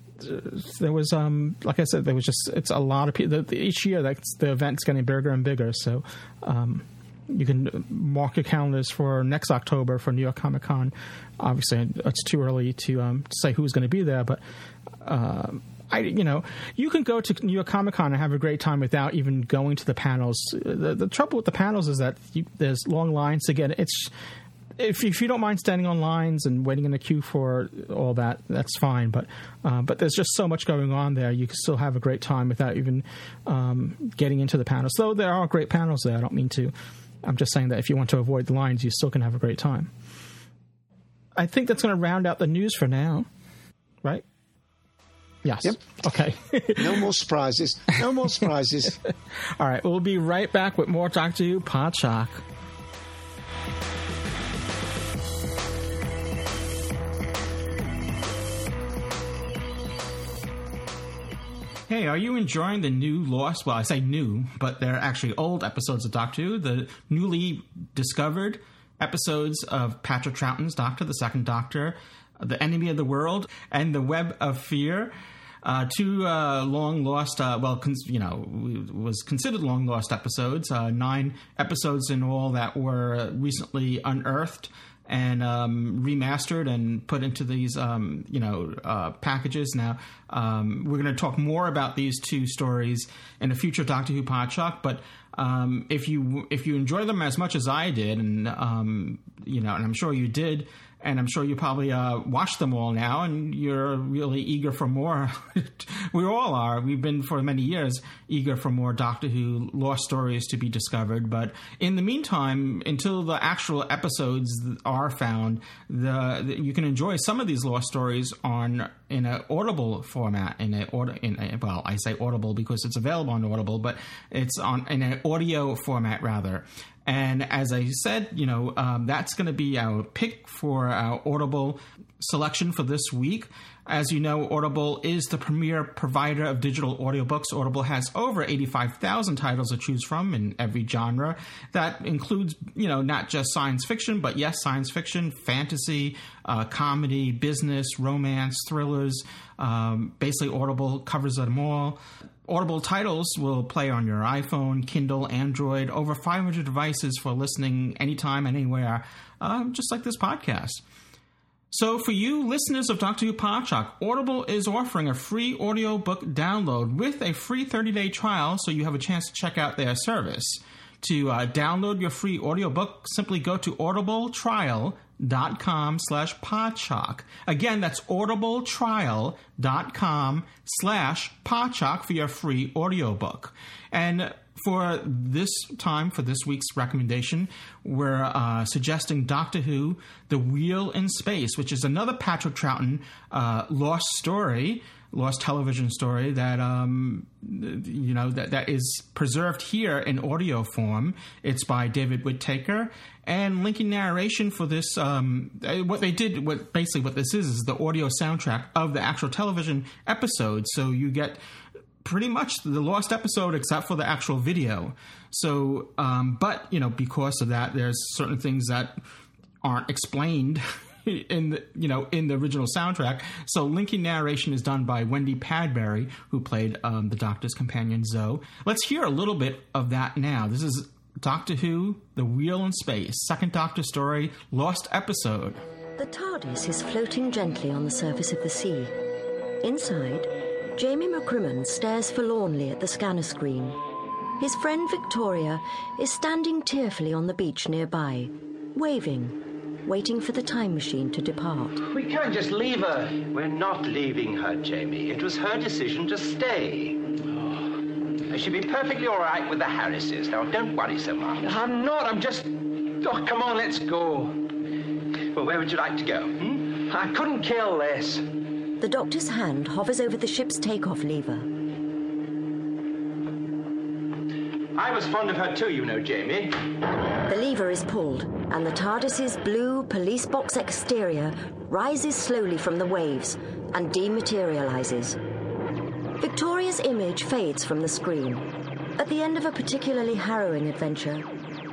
Speaker 1: there was um, like I said, there was just it's a lot of people. each year, that's the event's getting bigger and bigger. So. Um, you can mark your calendars for next October for New York Comic Con. Obviously, it's too early to, um, say who's going to be there, but uh, I, you know, you can go to New York Comic Con and have a great time without even going to the panels. The, the trouble with the panels is that you, there's long lines to get. It's if, if you don't mind standing on lines and waiting in a queue for all that, that's fine. But uh, but there's just so much going on there. You can still have a great time without even um, getting into the panels. Though there are great panels there. I don't mean to I'm just saying that if you want to avoid the lines, you still can have a great time. I think that's going to round out the news for now, right? Yes.
Speaker 3: Yep.
Speaker 1: Okay.
Speaker 3: no more surprises. No more surprises.
Speaker 1: All right. We'll be right back with more Talk to You Podshock. Hey, are you enjoying the new Lost? Well, I say new, but they're actually old episodes of Doctor Who, the newly discovered episodes of Patrick Troughton's Doctor, the Second Doctor, The Enemy of the World, and The Web of Fear. Uh, two uh, long lost, uh, well, you know, was considered long lost episodes, uh, nine episodes in all that were recently unearthed and um, remastered and put into these um, you know uh, packages. Now um, we're going to talk more about these two stories in a future Doctor Who podcast. but. Um, if you if you enjoy them as much as I did, and um, you know, and I'm sure you did, and I'm sure you probably uh, watch them all now, and you're really eager for more. we all are. We've been for many years eager for more Doctor Who lost stories to be discovered. But in the meantime, until the actual episodes are found, the, the you can enjoy some of these lost stories on in an audible format. In a, in a well, I say audible because it's available on Audible, but it's on in an audio format rather. And as I said, you know, um, that's going to be our pick for our Audible selection for this week. As you know, Audible is the premier provider of digital audiobooks. Audible has over 85,000 titles to choose from in every genre. That includes, you know, not just science fiction, but yes, science fiction, fantasy, uh, comedy, business, romance, thrillers. Um, basically, Audible covers them all. Audible titles will play on your iPhone, Kindle, Android, over 500 devices for listening anytime, anywhere, um, just like this podcast. So, for you listeners of Doctor Who Audible is offering a free audiobook download with a free 30 day trial so you have a chance to check out their service. To uh, download your free audiobook, simply go to audibletrial.com dot slash Again, that's audibletrialcom slash podshock for your free audiobook. And for this time, for this week's recommendation, we're uh, suggesting Doctor Who, The Wheel in Space, which is another Patrick Troughton uh, lost story lost television story that um, you know that, that is preserved here in audio form. It's by David Whitaker and linking narration for this. Um, eh, what they did, what basically what this is, is the audio soundtrack of the actual television episode. So you get pretty much the lost episode except for the actual video. So, um, but you know, because of that, there's certain things that aren't explained in the you know in the original soundtrack. So linking narration is done by Wendy Padbury, who played um, the Doctor's companion Zoe. Let's hear a little bit of that now. This is Doctor Who: The Wheel in Space, second Doctor story, lost episode.
Speaker 4: The TARDIS is floating gently on the surface of the sea. Inside, Jamie McCrimmon stares forlornly at the scanner screen. His friend Victoria is standing tearfully on the beach nearby, waving waiting for the time machine to depart.
Speaker 5: We can't just leave her. We're not leaving her, Jamie. It was her decision to stay. Oh. She'll be perfectly all right with the Harrises. Now, don't worry so much.
Speaker 6: I'm not. I'm just. Oh, come on, let's go.
Speaker 5: Well, where would you like to go?
Speaker 6: Hmm? I couldn't care less.
Speaker 4: The doctor's hand hovers over the ship's takeoff lever.
Speaker 5: I was fond of her too, you know, Jamie.
Speaker 4: The lever is pulled, and the TARDIS's blue police box exterior rises slowly from the waves and dematerializes. Victoria's image fades from the screen. At the end of a particularly harrowing adventure,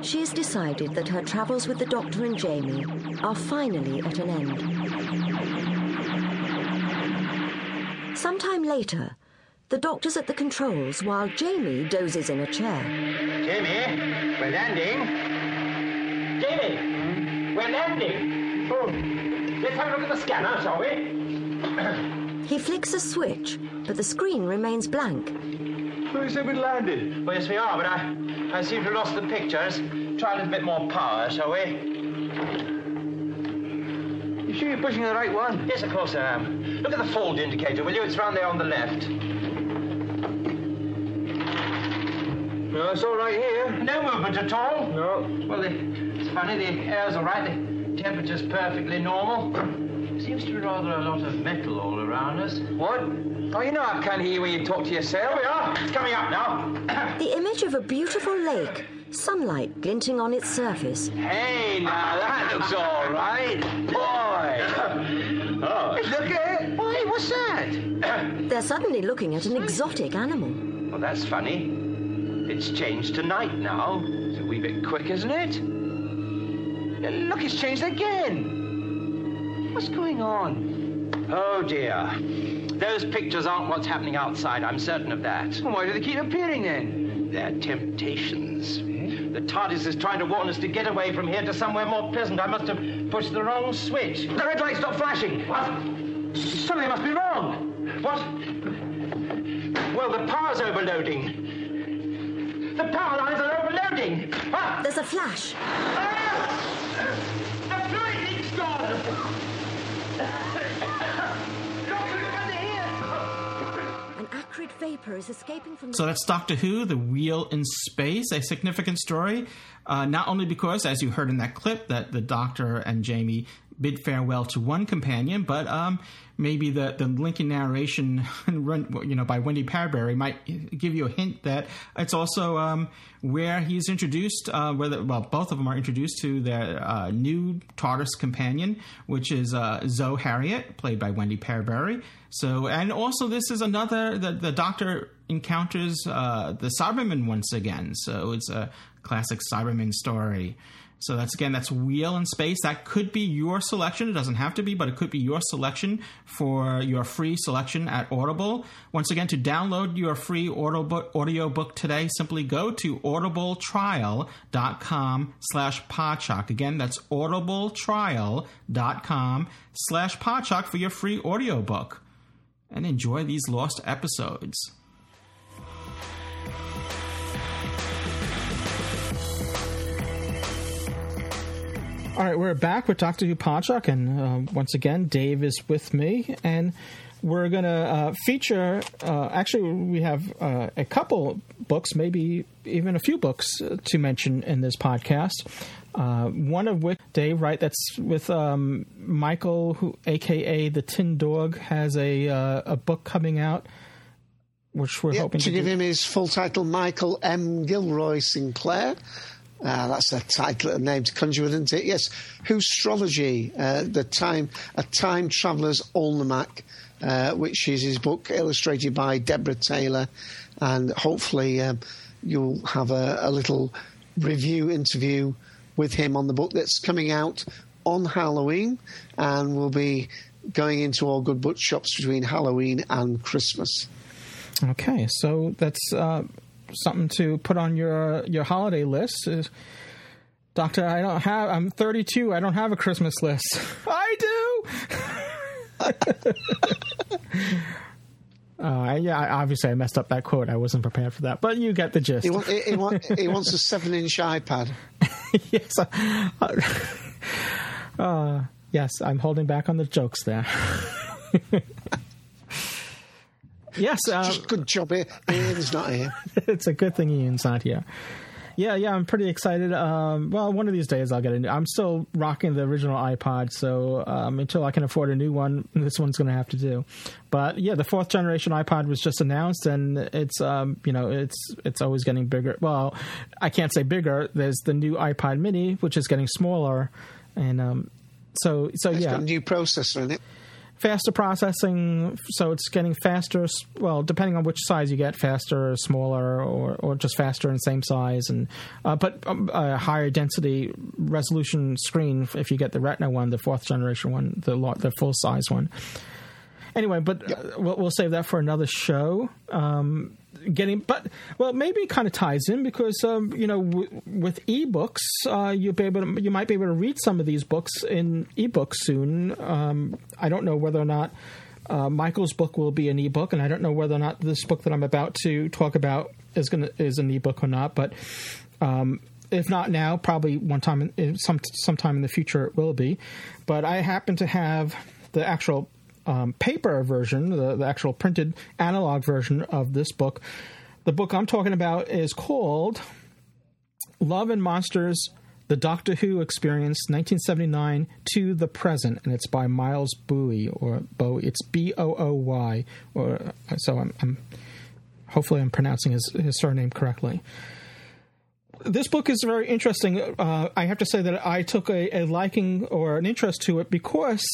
Speaker 4: she has decided that her travels with the Doctor and Jamie are finally at an end. Sometime later, the doctor's at the controls while Jamie dozes in a chair.
Speaker 5: Jamie, we're
Speaker 6: landing. Jamie, we're landing. Oh, let's have a look at the scanner, shall
Speaker 4: we? he flicks a switch, but the screen remains blank.
Speaker 6: Well, you said we landed.
Speaker 5: Well, yes, we are, but I, I seem to have lost the pictures. Try a little bit more power, shall
Speaker 6: we? You sure you're pushing the right one?
Speaker 5: Yes, of course I am. Look at the fold indicator, will you? It's round there on the left.
Speaker 6: No, it's all right here.
Speaker 5: No movement at all?
Speaker 6: No.
Speaker 5: Well, the, it's funny, the air's all right, the temperature's perfectly normal. Seems to be rather a lot of metal all around us.
Speaker 6: What?
Speaker 5: Oh, you know I can't hear you when you talk to yourself. Here
Speaker 6: we are. It's coming up
Speaker 4: now. the image of a beautiful lake, sunlight glinting on its surface.
Speaker 5: Hey, now, that looks all right. Boy.
Speaker 6: oh. Look at
Speaker 5: it. Why, what's that?
Speaker 4: They're suddenly looking at an exotic animal.
Speaker 5: Well, that's funny. It's changed to night now. It's a wee bit quick, isn't it? Look, it's changed again. What's going on? Oh, dear. Those pictures aren't what's happening outside. I'm certain of that.
Speaker 6: Well, why do they keep appearing, then?
Speaker 5: They're temptations. Hmm? The TARDIS is trying to warn us to get away from here to somewhere more pleasant. I must have pushed the wrong switch.
Speaker 6: The red light stopped flashing.
Speaker 5: What? Something
Speaker 6: must be wrong. What?
Speaker 5: Well, the power's overloading. The power lines are overloading. Ah! There's a flash. Ah! A lightning storm!
Speaker 6: An
Speaker 1: acrid vapor is escaping from the. So that's Doctor Who, The Wheel in Space, a significant story. Uh, not only because, as you heard in that clip, that the Doctor and Jamie bid farewell to one companion, but um, maybe the, the linking narration, you know, by Wendy Padbury might give you a hint that it's also um, where he's introduced, uh, whether well, both of them are introduced to their uh, new TARDIS companion, which is uh, Zoe Heriot, played by Wendy Padbury. So, and also this is another the, the Doctor encounters uh, the Cyberman once again. So it's a classic Cyberman story. So that's again, that's Wheel in Space. That could be your selection. It doesn't have to be, but it could be your selection for your free selection at Audible. Once again, to download your free audio book today, simply go to audibletrial.com slash podshock. Again, that's audibletrial.com slash podshock for your free audio book, And enjoy these lost episodes. All right, we're back with Doctor Who Podshock, and uh, once again, Dave is with me, and we're going to uh, feature. Uh, actually, we have uh, a couple books, maybe even a few books uh, to mention in this podcast. Uh, one of which, Dave, right? That's with um, Michael, who, aka the Tin Dog, has a a book coming out which we're hoping to,
Speaker 3: to give do. him his full title, Michael M. Gilroy Sinclair, uh, that's the title the name to conjure with, isn't it? Yes. Whostrology, uh, the time a time traveller's almanac, uh, which is his book illustrated by Deborah Taylor, and hopefully um, you'll have a, a little review interview with him on the book that's coming out on Halloween, and we'll be going into all good bookshops between Halloween and Christmas.
Speaker 1: Okay, so that's uh, something to put on your your holiday list. Is, Doctor, I don't have. I'm 32. I don't have a Christmas list.
Speaker 3: I do.
Speaker 1: uh, yeah, obviously I messed up that quote. I wasn't prepared for that, but you get the gist.
Speaker 3: He, want, he, want, he wants a seven-inch iPad.
Speaker 1: yes. Uh, uh, yes, I'm holding back on the jokes there. Yes,
Speaker 3: just uh, good job here. Ian's not here.
Speaker 1: it's a good thing Ian's not here. Yeah, yeah, I'm pretty excited. Um, well, one of these days I'll get a new. I'm still rocking the original iPod, so um, until I can afford a new one, this one's going to have to do. But yeah, the fourth generation iPod was just announced, and it's um, you know it's it's always getting bigger. Well, I can't say bigger. There's the new iPod Mini, which is getting smaller, and um, so so it's yeah,
Speaker 3: new processor in it
Speaker 1: faster processing, so it's getting faster. Well, depending on which size you get, faster, or smaller, or, or just faster and same size, and uh, but um, a higher density resolution screen if you get the Retina one, the fourth generation one, the the full size one. Anyway, but yep. uh, we'll, we'll, save that for another show. Um, getting, but well, maybe it kind of ties in because um, you know w- with ebooks, uh, you'll be able to, you might be able to read some of these books in ebooks soon. Um, I don't know whether or not. Uh, Michael's book will be an ebook, and I don't know whether or not this book that I'm about to talk about is going is an ebook or not. But um, if not now, probably one time, in, some sometime in the future, it will be. But I happen to have the actual um, paper version, the, the actual printed analog version of this book. The book I'm talking about is called Love and Monsters The Doctor Who Experience 1979 to the Present, and it's by Miles Bowie, or Bowie. It's B O O Y, or so I'm, I'm hopefully I'm pronouncing his, his surname correctly this book is very interesting. Uh, I have to say that I took a, a, liking or an interest to it because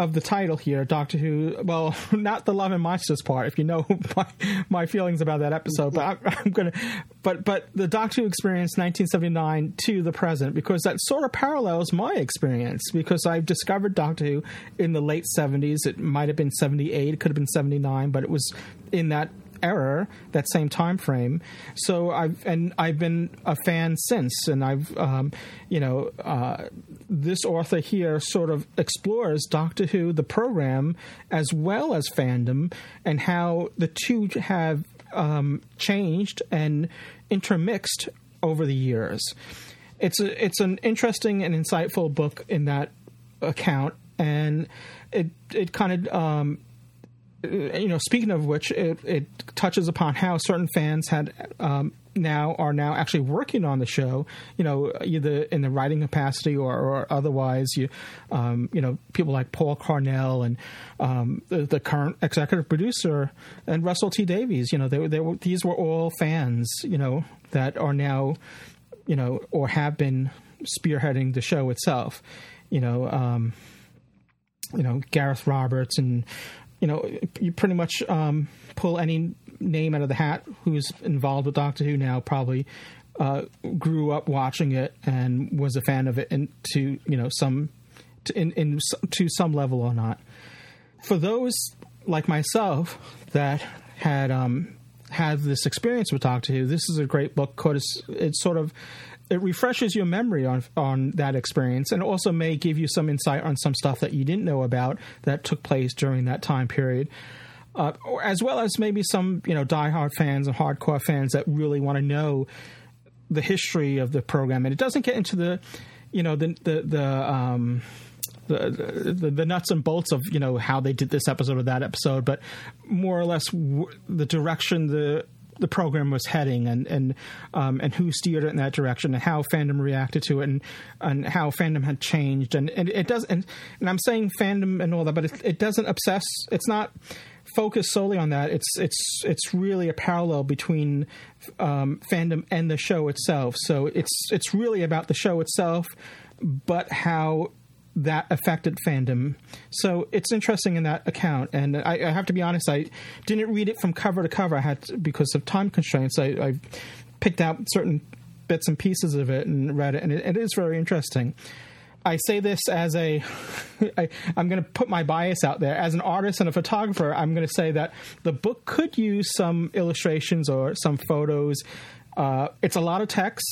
Speaker 1: of the title here, Doctor Who. Well, not the Love and Monsters part, if you know my, my feelings about that episode. But I'm, I'm, gonna, but but the Doctor Who experience, 1979 to the present, because that sort of parallels my experience. Because I've discovered Doctor Who in the late 70s. It might have been 78, it could have been 79, but it was in that error that same time frame. So I've and I've been a fan since, and I've um, you know uh, this author here sort of explores Doctor Who, the program, as well as fandom, and how the two have um, changed and intermixed over the years. It's a, it's an interesting and insightful book in that account, and it it kind of um, you know, speaking of which, it, it touches upon how certain fans had um, now are now actually working on the show. You know, either in the writing capacity or, or otherwise. You, um, you know, people like Paul Cornell and um, the, the, current executive producer and Russell T Davies. You know, they, they were, these were all fans. You know, that are now, you know, or have been spearheading the show itself. You know um, you know Gareth Roberts and you know, you pretty much um, pull any name out of the hat who's involved with Doctor Who now, probably uh, grew up watching it and was a fan of it, and to you know some to, in, in to some level or not. For those like myself that had um, had this experience with Doctor Who, this is a great book. It's sort of it refreshes your memory on on that experience, and also may give you some insight on some stuff that you didn't know about that took place during that time period. Uh, as well as maybe some you know diehard fans and hardcore fans that really want to know the history of the program, and it doesn't get into the you know the the the um, the, the, the, nuts and bolts of you know how they did this episode or that episode, but more or less w- the direction the the program was heading and and um, and who steered it in that direction and how fandom reacted to it and and how fandom had changed and, and it does and, and I'm saying fandom and all that but it, it doesn't obsess it's not focused solely on that it's it's it's really a parallel between um, fandom and the show itself so it's it's really about the show itself but how that affected fandom. So it's interesting in that account, and I, I, have to be honest, I didn't read it from cover to cover. I had to, because of time constraints, I, I, picked out certain bits and pieces of it and read it, and it, it is very interesting. I say this as a, I, I'm going to put my bias out there. As an artist and a photographer, I'm going to say that the book could use some illustrations or some photos. Uh, it's a lot of text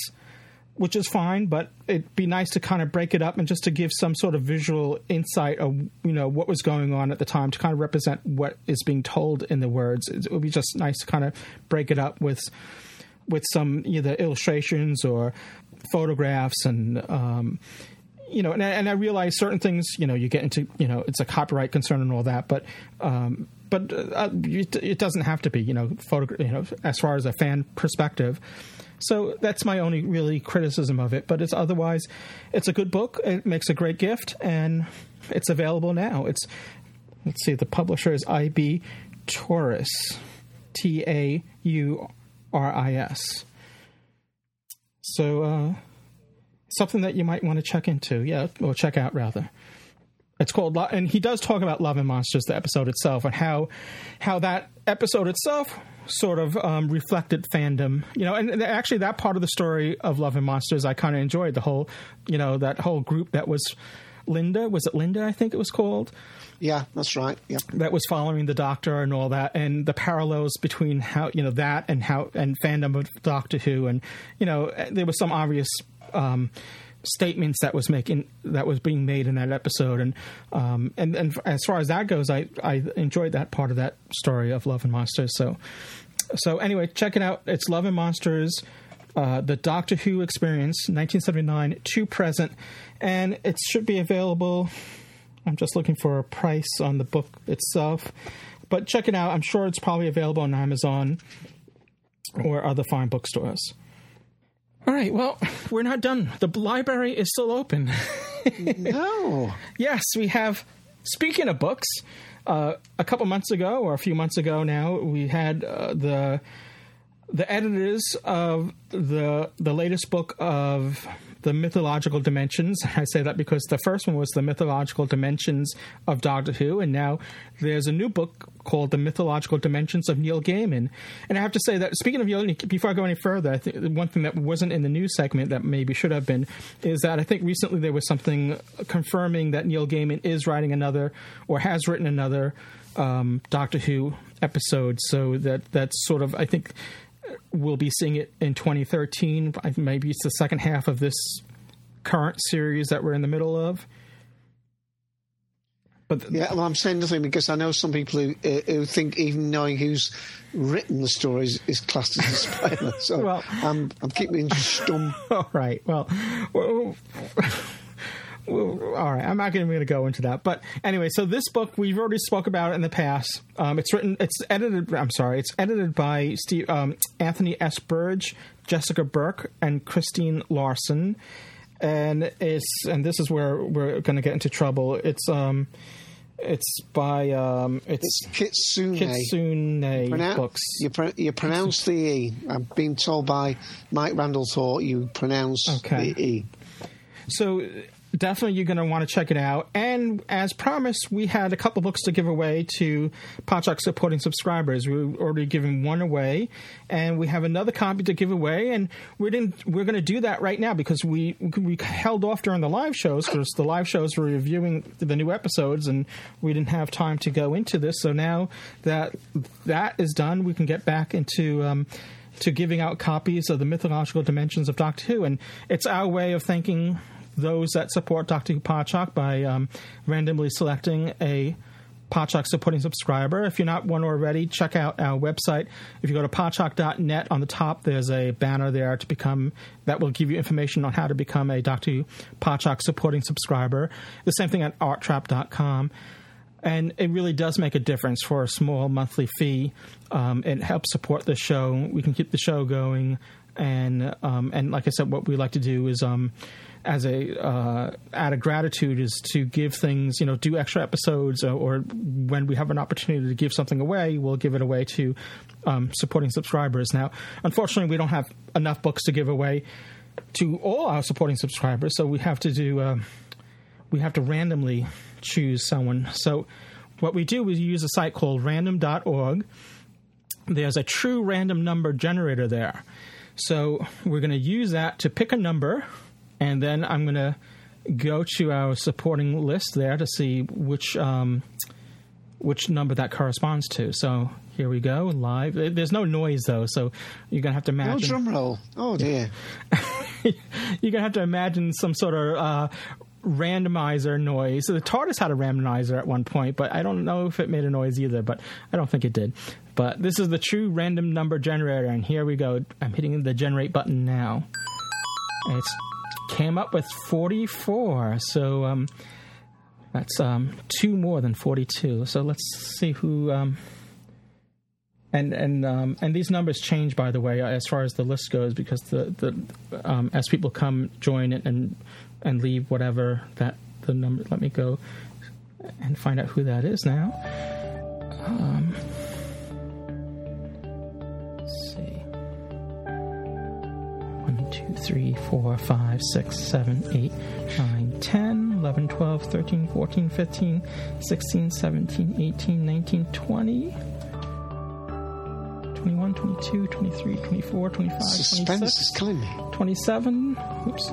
Speaker 1: which is fine, but it'd be nice to kind of break it up and just to give some sort of visual insight of you know what was going on at the time to kind of represent what is being told in the words. It would be just nice to kind of break it up with with some either illustrations or photographs and. Um, you know, and, and I realize certain things. You know, you get into you know, it's a copyright concern and all that. But um, but uh, it, it, doesn't have to be. You know, photo. You know, as far as a fan perspective, so that's my only really criticism of it. But it's otherwise, it's a good book. It makes a great gift, and it's available now. It's let's see, the publisher is IB Tauris, T A U R I S. So uh, something that you might want to check into, yeah, or check out rather. It's called, and he does talk about Love and Monsters, the episode itself, and how how that episode itself sort of um, reflected fandom, you know, and actually that part of the story of Love and Monsters I kind of enjoyed the whole, you know, that whole group that was Linda, was it Linda? I think it was called.
Speaker 3: Yeah, that's right. Yeah,
Speaker 1: that was following the Doctor and all that, and the parallels between how you know that and how and fandom of Doctor Who, and you know there was some obvious. Um, statements that was making that was being made in that episode, and um, and and as far as that goes, I I enjoyed that part of that story of Love and Monsters. So so anyway, check it out. It's Love and Monsters. Uh, the Doctor Who Experience, 1979 to present, and it should be available. I'm just looking for a price on the book itself, but check it out. I'm sure it's probably available on Amazon or other fine bookstores. All right. Well, we're not done. The library is still open.
Speaker 3: no.
Speaker 1: Yes, we have. Speaking of books, uh, a couple months ago, or a few months ago now, we had uh, the the editors of the the latest book of the mythological dimensions. I say that because the first one was the mythological dimensions of Doctor Who, and now there's a new book called The Mythological Dimensions of Neil Gaiman. And I have to say that, speaking of Neil, before I go any further, I think one thing that wasn't in the news segment that maybe should have been is that I think recently there was something confirming that Neil Gaiman is writing another or has written another um, Doctor Who episode. So that that's sort of, I think, we'll be seeing it in 2013. Maybe it's the second half of this current series that we're in the middle of.
Speaker 3: But th- yeah, well, I'm saying nothing because I know some people who, uh, who think even knowing who's written the story is, classed as a spoiler. So well, I'm I'm keeping stum.
Speaker 1: All right. Well. well all right, I'm not going to go into that. But anyway, so this book we've already spoke about in the past. Um, it's written, it's edited. I'm sorry, it's edited by Steve, um, Anthony S. Burdge, Jessica Burke, and Kristine Larsen and it's and this is where we're going to get into trouble. It's um, it's by um, it's,
Speaker 3: it's Kitsune
Speaker 1: Kitsune Pronoun- books.
Speaker 3: You, you pronounce the e. I've been told by Mike Randall thought you pronounce okay. the e.
Speaker 1: So definitely you're going to want to check it out. And as promised, we had a couple books to give away to Podshock supporting subscribers. We've already given one away, and we have another copy to give away. And we didn't. We're going to do that right now because we we held off during the live shows because the live shows were reviewing the new episodes, and we didn't have time to go into this. So now that that is done, we can get back into. Um, to giving out copies of the mythological dimensions of Doctor Who, and it's our way of thanking those that support Dr. Podshock by um, randomly selecting a Podshock supporting subscriber. If you're not one already, check out our website. If you go to podshock.net on the top, there's a banner there to become that will give you information on how to become a Dr. Podshock supporting subscriber. The same thing at arttrap.com. And it really does make a difference for a small monthly fee. Um, it helps support the show. We can keep the show going and um, and like I said, what we like to do is um, as a uh, out of gratitude is to give things, you know, do extra episodes, or, uh, or, when we have an opportunity to give something away, we'll give it away to um, supporting subscribers. Now, unfortunately, we don't have enough books to give away to all our supporting subscribers, so we have to do uh, we have to randomly choose someone. So, what we do is use a site called random.org. There's a true random number generator there so we're going to use that to pick a number, and then I'm going to go to our supporting list there to see which um, which number that corresponds to. So here we go, live. There's no noise though, so you're gonna have to imagine. No
Speaker 3: drum roll. Oh dear.
Speaker 1: you're gonna have to imagine some sort of uh, randomizer noise. So the TARDIS had a randomizer at one point, but I don't know if it made a noise either, but I don't think it did. But this is the true random number generator, and here we go. I'm hitting the generate button now. And it's came up with 44. So um, that's um, two more than 42. So let's see who. Um, and and um, and these numbers change by the way as far as the list goes because the the um, as people come join and and leave whatever that the number. Let me go and find out who that is now. Um, see. One, two, three, four, five, six, seven, eight, nine, ten, eleven, twelve, thirteen, fourteen, fifteen, sixteen, seventeen, eighteen, nineteen, twenty. 21, 22, 23, 24, 25, Suspense 26, is killing me. 27, oops,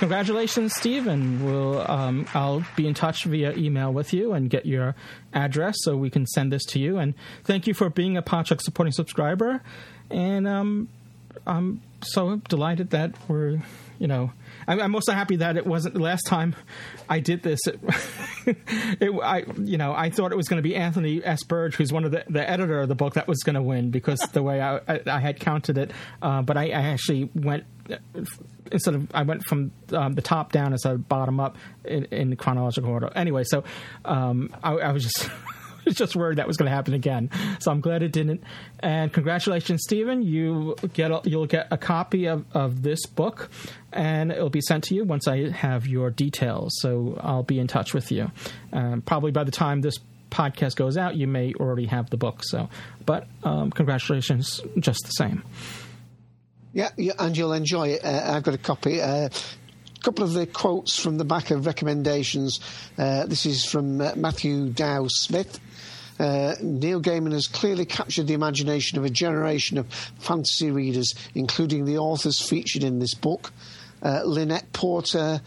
Speaker 1: congratulations, Steve, and we'll um, I'll be in touch via email with you and get your address so we can send this to you. And thank you for being a Podshock supporting subscriber. And um, I'm so delighted that we're you know I'm, I'm, also happy that it wasn't the last time I did this. It, it, I you know I thought it was going to be Anthony S. Burdge, who's one of the, the editor of the book, that was going to win because the way I, I, I had counted it, uh, but I, I actually went instead of I went from um, the top down instead of bottom up in, in chronological order. Anyway, so um, I, I was just. just worried that was going to happen again. So I'm glad it didn't. And congratulations, Stephen. You get a, you'll get a copy of, of this book, and it'll be sent to you once I have your details. So I'll be in touch with you. Um, probably by the time this podcast goes out, you may already have the book. So, but um, congratulations, just the same.
Speaker 3: Yeah, yeah and you'll enjoy it. Uh, I've got a copy. Uh, couple of the quotes from the back of recommendations. Uh, this is from uh, Matthew Dow Smith. Uh, Neil Gaiman has clearly captured the imagination of a generation of fantasy readers, including the authors featured in this book. Uh, Lynette Porter,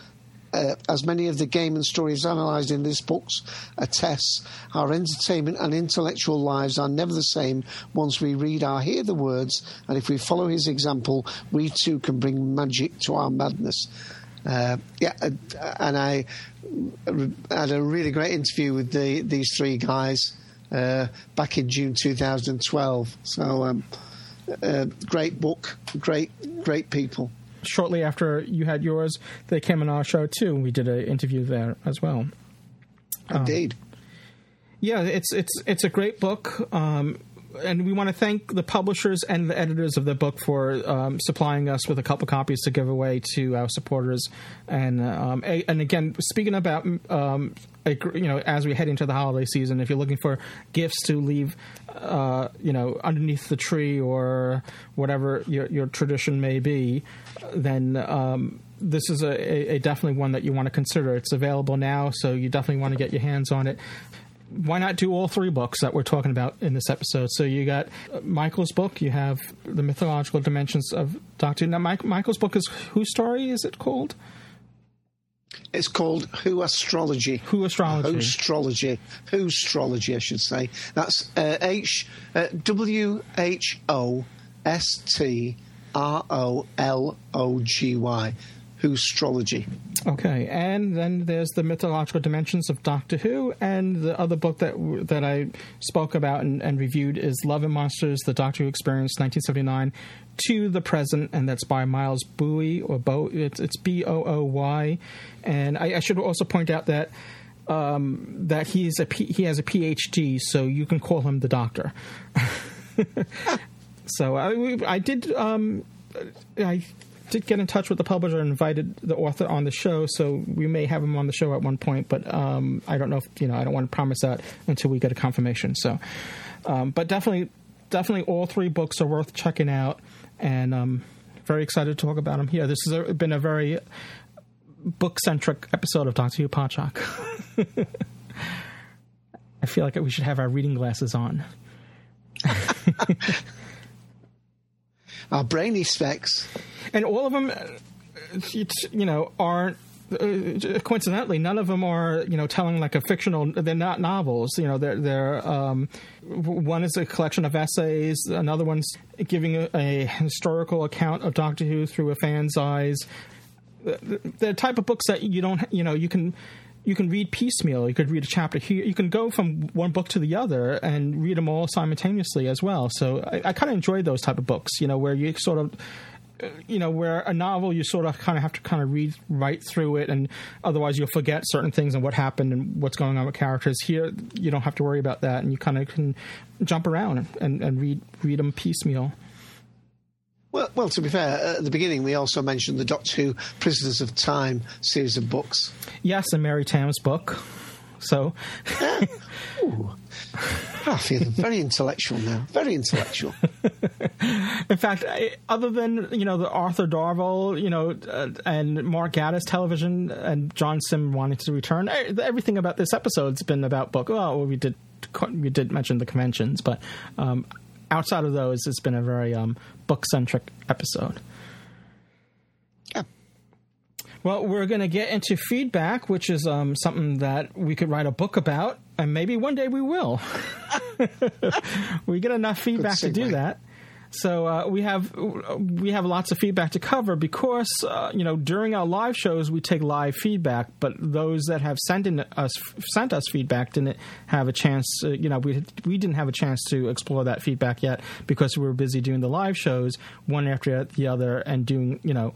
Speaker 3: uh, as many of the Gaiman stories analysed in these books attests, our entertainment and intellectual lives are never the same once we read or hear the words, and if we follow his example, we too can bring magic to our madness. Uh, yeah, uh, and I had a really great interview with the, these three guys uh, back in June 2012. So, um, uh, great book, great, great people
Speaker 1: shortly after you had yours, they came on our show too. We did an interview there as well.
Speaker 3: Indeed. Um,
Speaker 1: yeah, it's it's it's a great book. Um, and we want to thank the publishers and the editors of the book for um, supplying us with a couple copies to give away to our supporters. And um, and again, speaking about um, you know as we head into the holiday season, if you're looking for gifts to leave, uh, you know underneath the tree or whatever your, your tradition may be, then um, this is a, a, definitely one that you want to consider. It's available now, so you definitely want to get your hands on it why not do all three books that we're talking about in this episode? So you got Michael's book, you have the mythological dimensions of Doctor. Now, Mike, Michael's book is whose story is it called?
Speaker 3: It's called Whostrology.
Speaker 1: Who Astrology.
Speaker 3: Whostrology. Who Astrology, I should say. That's uh, H uh, W H O S T R O L O G Y. Whostrology.
Speaker 1: Okay, and then there's the mythological dimensions of Doctor Who, and the other book that that I spoke about and, and reviewed is Love and Monsters: The Doctor Who Experience, 1979 to the present, and that's by Miles Booy or Bo. It's, it's B O O Y, and I, I, should also point out that um, that he's a P, he has a PhD, so you can call him the Doctor. so I, I did. Um, I did get in touch with the publisher and invited the author on the show, so we may have him on the show at one point. But um, I don't know if you know. I don't want to promise that until we get a confirmation. So, um, but definitely, definitely, all three books are worth checking out, and um, very excited to talk about them here. This has uh, been a very book centric episode of Doctor Who Podshock. I feel like we should have our reading glasses on.
Speaker 3: Our brainy specs,
Speaker 1: And all of them, uh, you know, aren't. Uh, uh coincidentally, none of them are you know telling like a fictional. They're not novels. You know, they're they're um, one is a collection of essays. Another one's giving a, a historical account of Doctor Who through a fan's eyes. Uh, the, the type of books that you don't you know you can you can read piecemeal. You could read a chapter here. You can go from one book to the other and read them all simultaneously as well. So I, I kind of enjoy those type of books, you know, where you sort of uh, you know where a novel you sort of kind of have to kind of read right through it and otherwise you'll forget certain things and what happened and what's going on with characters here you don't have to worry about that and you kind of can jump around and, and read read them piecemeal
Speaker 3: well, well, to be fair, at the beginning we also mentioned the Doctor Who Prisoners of Time series of books.
Speaker 1: Yes, and Mary Tamm's book. So, yeah.
Speaker 3: I feel ah, very intellectual now. Very intellectual.
Speaker 1: In fact, other than you know the Arthur Darvill, you know, uh, and Mark Gatiss television, and John Simm wanting to return, everything about this episode's been about book. Well, we did we did mention the conventions, but um, outside of those, it's been a very um, book centric episode. Yeah. Well, we're going to get into feedback, which is um, something that we could write a book about, and maybe one day we will. we get enough feedback to do that. So uh, we have we have lots of feedback to cover because uh, you know during our live shows we take live feedback, but those that have sent in us sent us feedback didn't have a chance. Uh, you know we we didn't have a chance to explore that feedback yet because we were busy doing the live shows one after the other and doing you know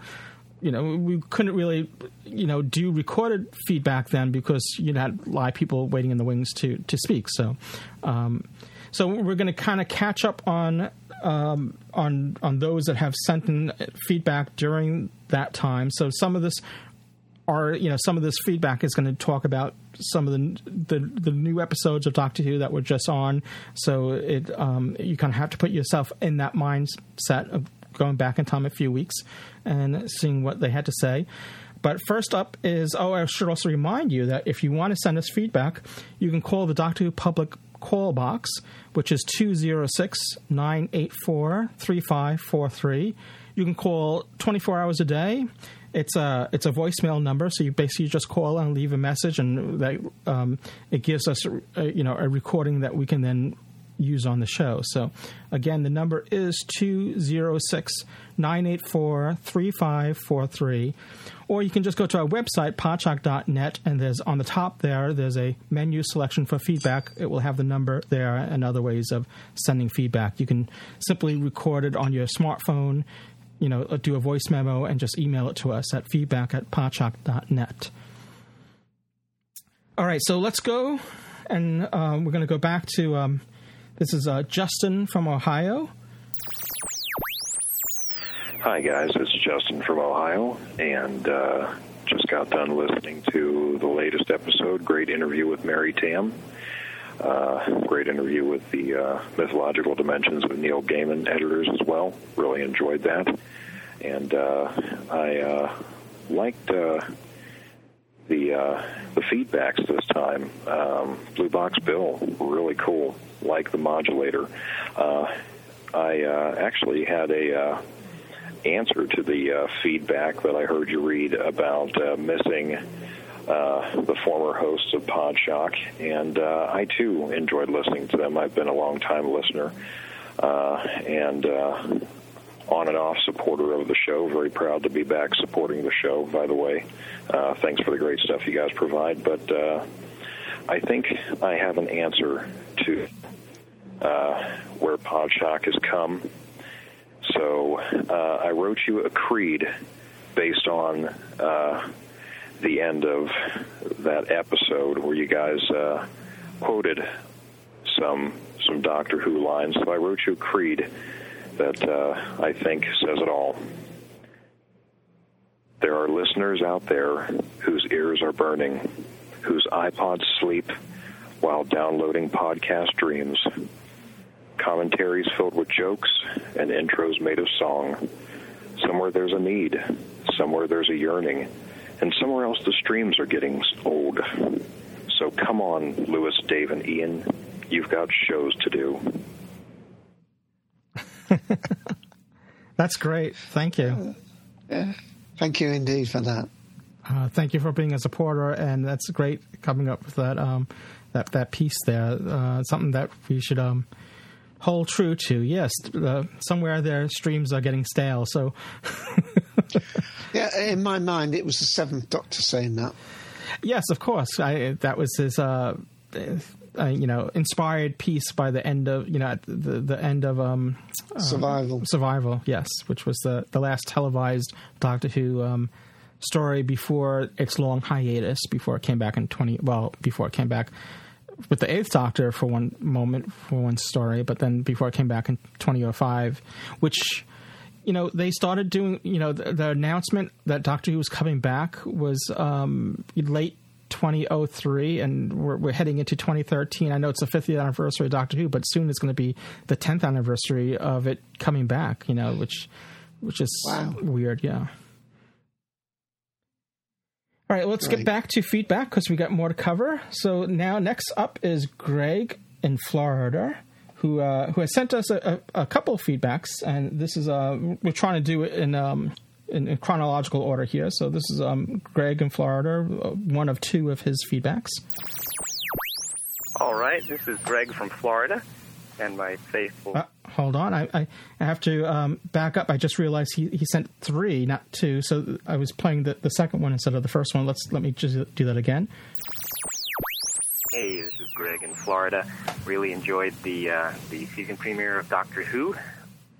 Speaker 1: you know we couldn't really you know do recorded feedback then because you had live people waiting in the wings to to speak so um, so we're going to kind of catch up on um, on on those that have sent in feedback during that time. So some of this are you know some of this feedback is going to talk about some of the, the the, new episodes of Doctor Who that were just on. So it um, you kind of have to put yourself in that mindset of going back in time a few weeks and seeing what they had to say. But first up is oh, I should also remind you that if you want to send us feedback, you can call the Doctor Who Public call box, which is 206 984 3543. You can call 24 hours a day. It's a it's a voicemail number, so you basically just call and leave a message, and that, um, it gives us a, uh, you know a recording that we can then use on the show. So, again, the number is 206 984 3543. Or you can just go to our website, podshock.net, and there's on the top there, there's a menu selection for feedback. It will have the number there and other ways of sending feedback. You can simply record it on your smartphone, you know, do a voice memo and just email it to us at feedback at podshock.net. All right, so let's go, and uh, we're going to go back to um, this is uh, Justin from Ohio
Speaker 7: Hi, guys. This is Justin from Ohio, and uh, just got done listening to the latest episode. Great interview with Mary Tamm. Uh, great interview with the uh, Mythological Dimensions with Neil Gaiman editors as well. Really enjoyed that. And uh, I uh, liked uh, the uh, the feedbacks this time. Um, Blue Box Bill, really cool. Like the modulator. Uh, I uh, actually had a answer to the uh, feedback that I heard you read about uh, missing uh, the former hosts of Podshock, and uh, I too enjoyed listening to them. I've been a long time listener uh, and uh, on and off supporter of the show. Very proud to be back supporting the show. By the way, thanks for the great stuff you guys provide. But I think I have an answer to where Podshock has come so uh, I wrote you a creed based on uh, the end of that episode where you guys uh, quoted some some Doctor Who lines. So I wrote you a creed that uh, I think says it all. There are listeners out there whose ears are burning, whose iPods sleep while downloading podcast dreams commentaries filled with jokes, and intros made of song. Somewhere there's a need, somewhere there's a yearning, and somewhere else the streams are getting old. So come on, Louis, Dave, and Ian. You've got shows to do.
Speaker 1: That's great. Thank you. Uh,
Speaker 3: yeah. Thank you indeed for that.
Speaker 1: Uh, thank you for being a supporter, and that's great coming up with that um, that that piece there. Uh, something that we should um, hold true to. Yes, uh, somewhere their streams are getting stale. So,
Speaker 3: yeah, in my mind, it was the Seventh Doctor saying that.
Speaker 1: Yes, of course. I, that was his, uh, uh, uh you know, inspired piece by the end of you know the the end of um,
Speaker 3: um, survival.
Speaker 1: Survival, yes, which was the the last televised Doctor Who. Um, story before its long hiatus before it came back in 20 well before it came back with the Eighth Doctor for one moment for one story, but then before I came back in 2005, which you know they started doing you know the, the announcement that Doctor Who was coming back was um, late 2003 and we're, we're, heading into 2013 i know it's the 50th anniversary of doctor who but soon it's going to be the 10th anniversary of it coming back you know which which is wow. weird yeah all right, let's right. get back to feedback because we got more to cover. So now, next up is Greg in Florida, who uh, who has sent us a, a, a couple of feedbacks, and this is uh, we're trying to do it in, um, in, chronological order here. So this is um, Greg in Florida, uh, one of two of his feedbacks.
Speaker 8: All right, this is Greg from Florida and my faithful. Uh,
Speaker 1: hold on, I, I, have to um, back up. I just realized he, he sent three, not two. So I was playing the, the second one instead of the first one. Let's let me just do that again.
Speaker 8: Hey, this is Greg in Florida. Really enjoyed the uh, the season premiere of Doctor Who.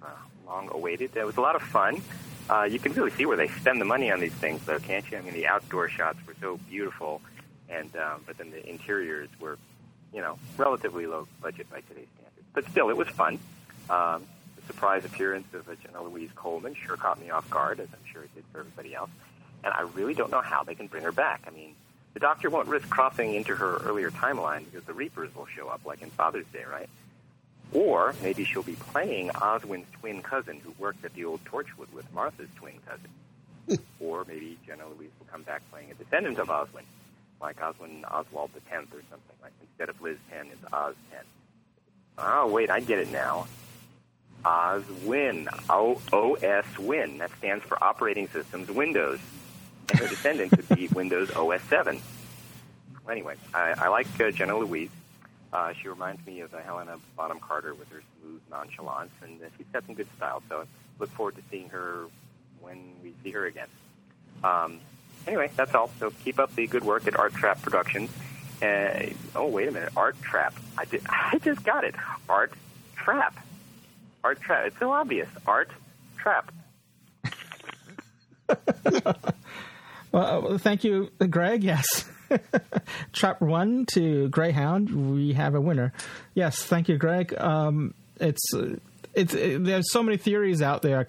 Speaker 8: Uh, long awaited. It was a lot of fun. Uh, you can really see where they spend the money on these things, though, can't you? I mean, the outdoor shots were so beautiful, and um, but then the interiors were, you know, relatively low budget by today's standards but still, it was fun. Um, the surprise appearance of uh, Jenna Louise Coleman sure caught me off guard, as I'm sure it did for everybody else. And I really don't know how they can bring her back. I mean, the doctor won't risk crossing into her earlier timeline because the Reapers will show up, like in Father's Day, right? Or maybe she'll be playing Oswin's twin cousin who worked at the old Torchwood with Martha's twin cousin. Hmm. or maybe Jenna Louise will come back playing a descendant of Oswin, like Oswin Oswald the Tenth or something. Like instead of Liz Ten, it's Oz Ten. Oh, wait, I get it now. OSWIN, OS Win. That stands for Operating Systems Windows. And her descendant would be Windows OS 7. Well, anyway, I, I like uh, Jenna Louise. Uh, she reminds me of uh, Helena Bonham Carter with her smooth nonchalance, and uh, she's got some good style. So I look forward to seeing her when we see her again. Um, anyway, that's all. So keep up the good work at Art Trap Productions. Uh, oh, wait a minute. Art trap. I, did, I just got it. Art trap. Art trap. It's so obvious. Art trap.
Speaker 1: Uh, well, thank you, Greg. Yes. trap one to Greyhound. We have a winner. Yes. Thank you, Greg. Um, it's uh, it's it, there's so many theories out there,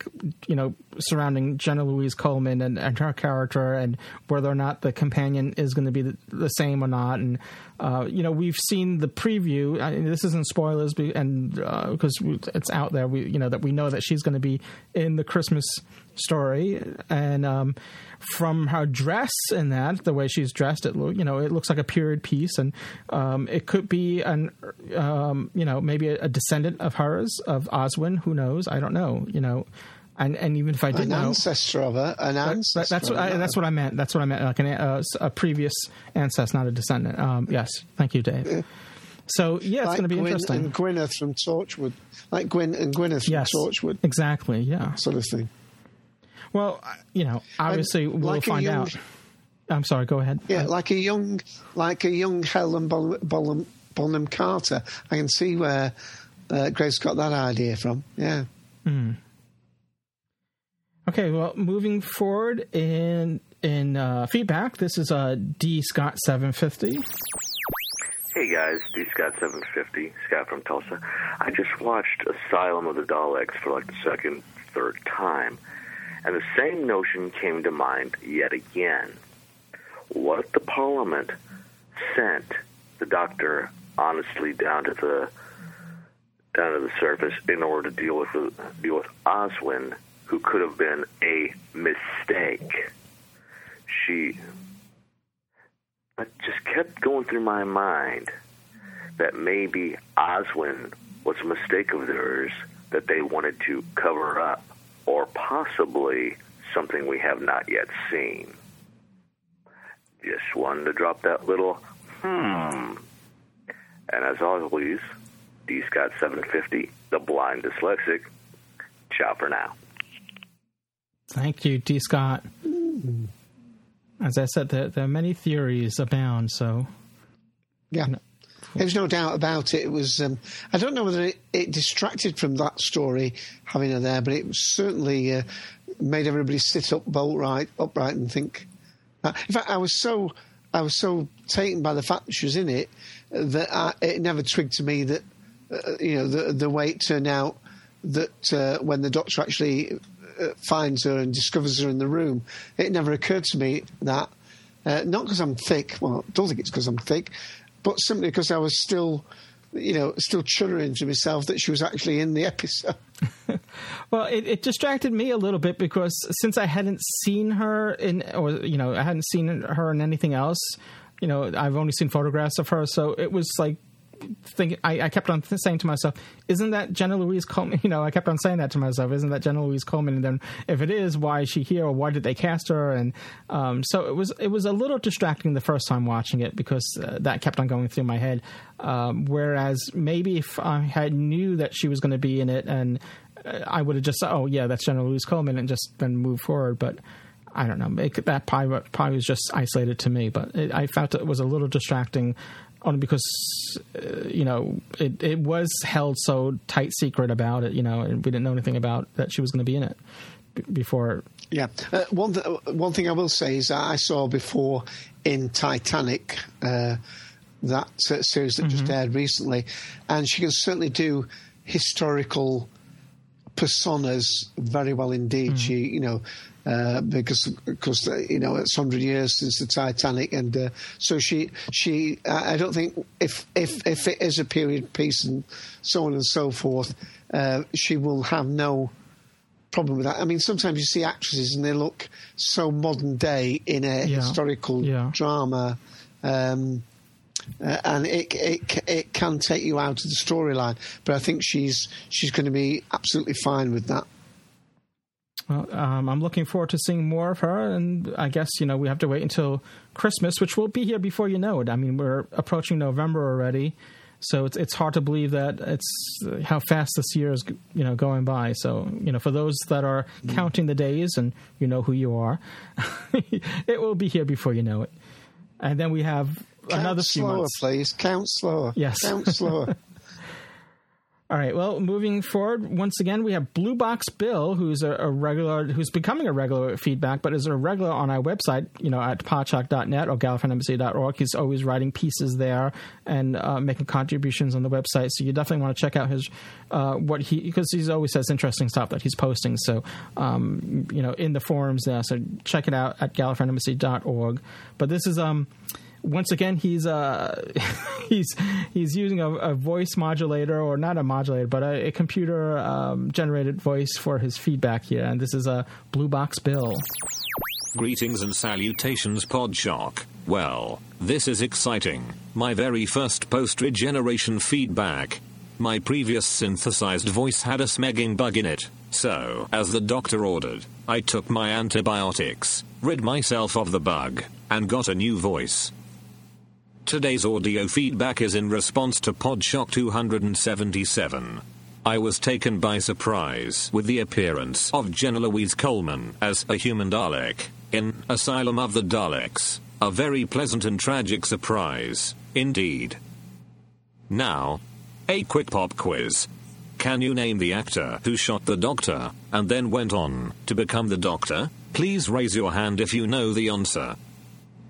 Speaker 1: you know, surrounding Jenna Louise Coleman and, and her character and whether or not the companion is going to be the, the, same or not. And uh, you know, we've seen the preview. I this isn't spoilers, and because uh, it's out there, we you know that we know that she's going to be in the Christmas story, and um, from her dress and that, the way she's dressed, it you know it looks like a period piece, and um, it could be an um, you know maybe a, a, descendant of hers of Oswin. Who knows? I don't know. You know. And, and even if I didn't an
Speaker 3: ancestor know, of her, an ancestor. That,
Speaker 1: that's what I, that's what I meant. That's what I meant, like an, uh, a previous ancestor, not a descendant. Um, yes, thank you, Dave. So
Speaker 3: yeah,
Speaker 1: it's like going to be
Speaker 3: Gwen
Speaker 1: interesting. And
Speaker 3: Gwyneth from Torchwood, like Gwen and Gwyneth from yes, Torchwood,
Speaker 1: exactly. Yeah,
Speaker 3: sort of thing.
Speaker 1: Well, you know, obviously and we'll like find young, out. I'm sorry. Go ahead.
Speaker 3: Yeah, like a young, like a young Helen Bonham, Bonham, Carter. I can see where uh, Grace got that idea from. Yeah. Mm.
Speaker 1: Okay. Well, moving forward in in uh, feedback, this is uh, D Scott seven fifty.
Speaker 9: Hey guys, D Scott seven fifty, Scott from Tulsa. I just watched Asylum of the Daleks for like the second, third time and the same notion came to mind yet again. What if the Parliament sent the doctor honestly down to the down to the surface in order to deal with deal with Oswin, who could have been a mistake? She but just kept going through my mind that maybe Oswin was a mistake of theirs that they wanted to cover up or possibly something we have not yet seen. Just wanted to drop that little hmm. And as always, D Scott 750, the blind dyslexic. Ciao for now.
Speaker 1: Thank you, D Scott. As I said, there, there are many theories abound, so.
Speaker 3: Yeah. You know, there's no doubt about it. It was. Um, I don't know whether it, it, distracted from that story having her there, but it certainly uh, made everybody sit up bolt right, upright, and think. Uh, in fact, I was so I was so taken by the fact that she was in it that I, it never twigged to me that uh, you know the the way it turned out that uh, when the doctor actually uh, finds her and discovers her in the room, it never occurred to me that. Uh, not because I'm thick. Well, I don't think it's because I'm thick but simply because I was still, you know, still chuttering to myself that she was actually in the episode.
Speaker 1: well, it, it, distracted me a little bit because since I hadn't seen her in, or you know, I hadn't seen her in anything else. You know, I've only seen photographs of her, so it was like Think I, I kept on th- saying to myself, isn't that Jenna Louise Coleman? You know, I kept on saying that to myself, isn't that Jenna Louise Coleman? And then if it is, why is she here or why did they cast her? And um, so it was, it was a little distracting the first time watching it because uh, that kept on going through my head. Um, whereas maybe if I had knew that she was going to be in it and uh, I would have just, oh yeah, that's Jenna Louise Coleman and just then move forward. But, I don't know. It, that probably was just isolated to me, but it, I felt it was a little distracting on because uh, you know it, it was held so tight secret about it you know and we didn't know anything about that she was going to be in it b- before
Speaker 3: yeah uh, one th- one thing i will say is i saw before in titanic uh, that uh, series that mm-hmm. just aired recently and she can certainly do historical personas very well indeed. Mm. She, you know, uh, because because uh, you know it's hundred years since the Titanic, and uh, so she she I don't think if if if it is a period piece and so on and so forth, uh, she will have no problem with that. I mean, sometimes you see actresses and they look so modern day in a yeah. historical yeah. drama. Um, uh, and it, it it can take you out of the storyline. But I think she's she's going to be absolutely fine with that.
Speaker 1: Well, um, I'm looking forward to seeing more of her, and I guess you know we have to wait until Christmas, which will be here before you know it. I mean, we're approaching November already, so it's it's hard to believe that it's uh, how fast this year is you know going by. So you know, for those that are mm. counting the days, and you know who you are, it will be here before you know it. And then we have
Speaker 3: count
Speaker 1: another
Speaker 3: slower,
Speaker 1: few
Speaker 3: months. Please count slower.
Speaker 1: Yes,
Speaker 3: count
Speaker 1: slower. All right. Well, moving forward, once again, we have Blue Box Bill, who's a, a, regular, who's becoming a regular at Feedback, but is a regular on our website, you know, at podshock.net or gallifreyanembassy.org. He's always writing pieces there and uh, making contributions on the website. So you definitely want to check out his, uh, what he, because he always says interesting stuff that he's posting. So, um, you know, in the forums there. So check it out at gallifreyanembassy.org. But this is, um, once again, he's uh, he's he's using a, a, voice modulator or not a modulator, but a, a computer um, generated voice for his feedback here. And this is a Blue Box Bill.
Speaker 10: Greetings and salutations, Podshock. Well, this is exciting. My very first post regeneration feedback. My previous synthesized voice had a smegging bug in it, so, as the doctor ordered, I took my antibiotics, rid myself of the bug, and got a new voice. Today's audio feedback is in response to Podshock 277. I was taken by surprise with the appearance of Jenna Louise Coleman as a human Dalek in Asylum of the Daleks. A very pleasant and tragic surprise, indeed. Now, a quick pop quiz. Can you name the actor who shot the Doctor and then went on to become the Doctor? Please raise your hand if you know the answer.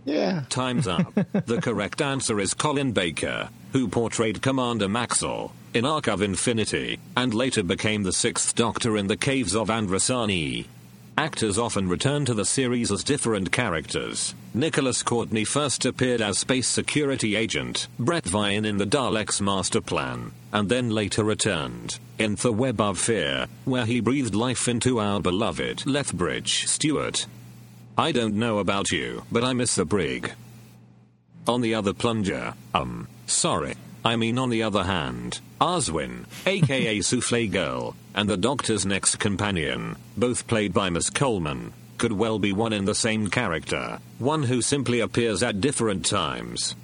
Speaker 10: Yeah. Time's up. the correct answer is Colin Baker, who portrayed Commander Maxwell in Arc of Infinity, and later became the sixth Doctor in the Caves of Androzani. Actors often return to the series as different characters. Nicholas Courtney first appeared as space security agent Bret Vyon in the Daleks Master Plan, and then later returned in The Web of Fear, where he breathed life into our beloved Lethbridge Stewart, I don't know about you, but I miss the brig. On the other plunger, um, sorry, I mean on the other hand, Oswin, aka Souffle Girl, and the Doctor's next companion, both played by Miss Coleman, could well be one and the same character, one who simply appears at different times.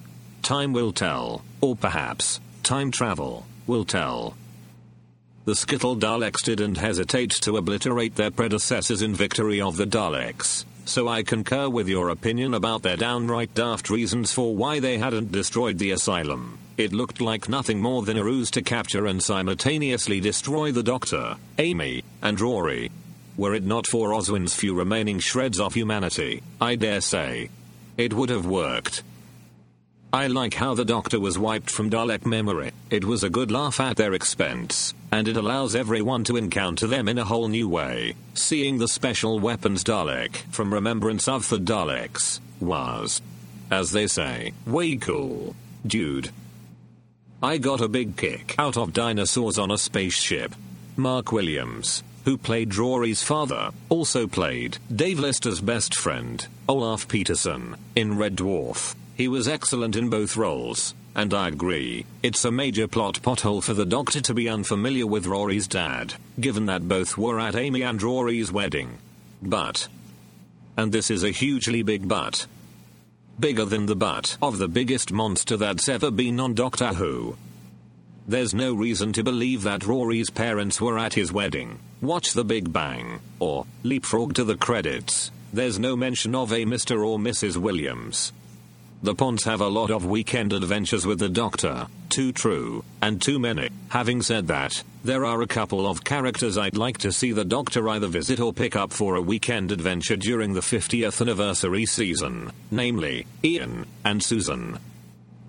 Speaker 10: Time will tell, or perhaps, time travel will tell. The Skittle Daleks didn't hesitate to obliterate their predecessors in Victory of the Daleks so I concur with your opinion about their downright daft reasons for why they hadn't destroyed the asylum. It looked like nothing more than a ruse to capture and simultaneously destroy the Doctor, Amy, and Rory. Were it not for Oswin's few remaining shreds of humanity, I dare say it would have worked. I like how the Doctor was wiped from Dalek memory. It was a good laugh at their expense, and it allows everyone to encounter them in a whole new way. Seeing the special weapons Dalek from Remembrance of the Daleks was, as they say, way cool. Dude. I got a big kick out of dinosaurs on a spaceship. Mark Williams, who played Rory's father, also played Dave Lister's best friend, Olaf Petersen, in Red Dwarf. He was excellent in both roles, and I agree, it's a major plot pothole for the Doctor to be unfamiliar with Rory's dad, given that both were at Amy and Rory's wedding. But. And this is a hugely big but. Bigger than the butt of the biggest monster that's ever been on Doctor Who. There's no reason to believe that Rory's parents were at his wedding. Watch The Big Bang, or leapfrog to the credits. There's no mention of a Mr. or Mrs. Williams. The Ponds have a lot of weekend adventures with the Doctor, too true, and too many. Having said that, there are a couple of characters I'd like to see the Doctor either visit or pick up for a weekend adventure during the 50th anniversary season, namely, Ian and Susan.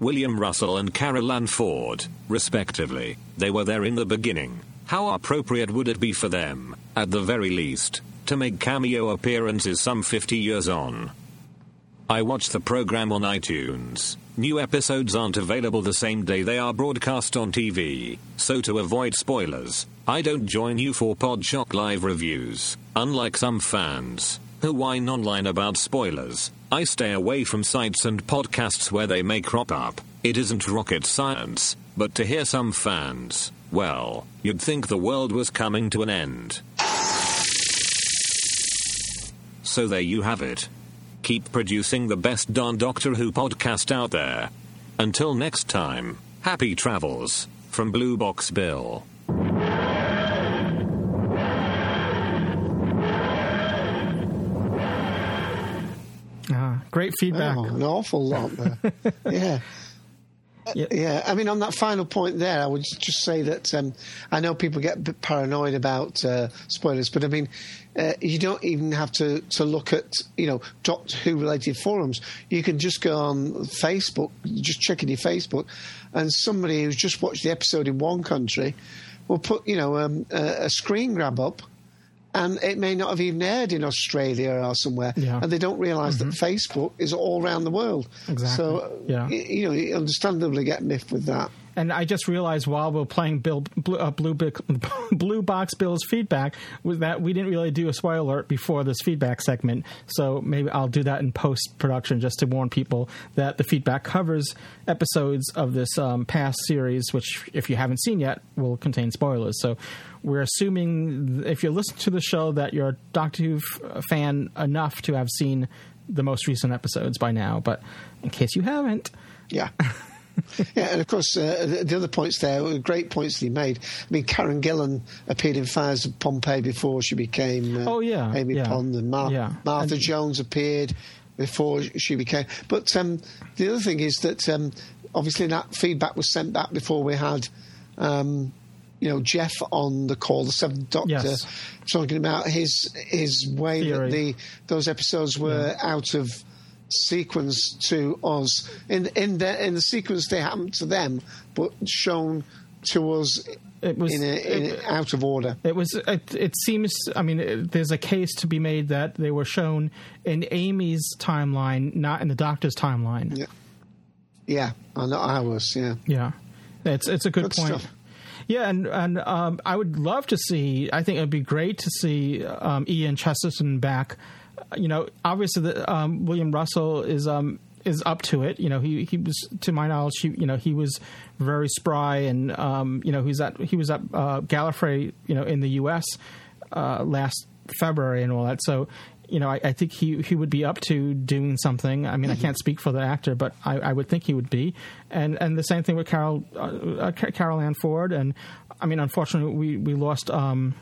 Speaker 10: William Russell and Carole Ann Ford, respectively. They were there in the beginning. How appropriate would it be for them, at the very least, to make cameo appearances some 50 years on? I watch the program on iTunes. New episodes aren't available the same day they are broadcast on TV, so to avoid spoilers, I don't join you for Podshock Live reviews. Unlike some fans, who whine online about spoilers, I stay away from sites and podcasts where they may crop up. It isn't rocket science, but to hear some fans, well, you'd think the world was coming to an end. So there you have it keep producing the best darn Doctor Who podcast out there. Until next time, happy travels from Blue Box Bill.
Speaker 1: Ah, great feedback. Oh,
Speaker 3: an awful lot there. yeah. Yeah. yeah, I mean, on that final point there, I would just say that um, I know people get a bit paranoid about uh, spoilers, but I mean, uh, you don't even have to, to look at you know Doctor Who related forums. You can just go on Facebook, just check in your Facebook, and somebody who's just watched the episode in one country will put you know um, a, a screen grab up and um, it may not have even aired in Australia or somewhere, yeah. and they don't realise mm-hmm. that Facebook is all around the world. Exactly. So, yeah. you know, you understandably get miffed with that.
Speaker 1: And I just realized while we are playing Bill Blue, uh, Blue, Blue Box Bill's feedback was that we didn't really do a spoiler alert before this feedback segment. So maybe I'll do that in post production just to warn people that the feedback covers episodes of this um, past series, which if you haven't seen yet, will contain spoilers. So we're assuming if you listen to the show that you're a Doctor Who f- uh, fan enough to have seen the most recent episodes by now. But in case you haven't,
Speaker 3: yeah. yeah, and of course, uh, the other points there were great points that he made. I mean, Karen Gillan appeared in Fires of Pompeii before she became uh, oh, yeah, Amy yeah, Pond, and Mar- yeah. Martha and, Jones appeared before she became. But um, the other thing is that um, obviously that feedback was sent back before we had. Um, you know Jeff on the call, the Seventh Doctor, yes. talking about his his way Theory. that the those episodes were yeah. out of sequence to us in in the in the sequence they happened to them, but shown to us it was in a, in it, a, out of order.
Speaker 1: It was. It, it seems. I mean, it, uh, there's a case to be made that they were shown in Amy's timeline, not in the Doctor's timeline. Yeah.
Speaker 3: Yeah, I ours. Yeah.
Speaker 1: Yeah, it's it's a good, good point. Stuff. Yeah, and and um, I would love to see. I think it would be great to see um, Ian Chesterton back you know, obviously the, um, William Russell is um, is up to it. You know, he he was to my knowledge, he, you know, he was very spry, and um, you know, he's at he was at uh, Gallifrey, you know, in the U.S. Uh, last February and all that. So. You know, I, I, think he, he would be up to doing something. I mean, mm-hmm. I can't speak for the actor, but I, I, would think he would be. And and the same thing with Carole uh, uh Carole Ann Ford. And I mean, unfortunately, we we lost um,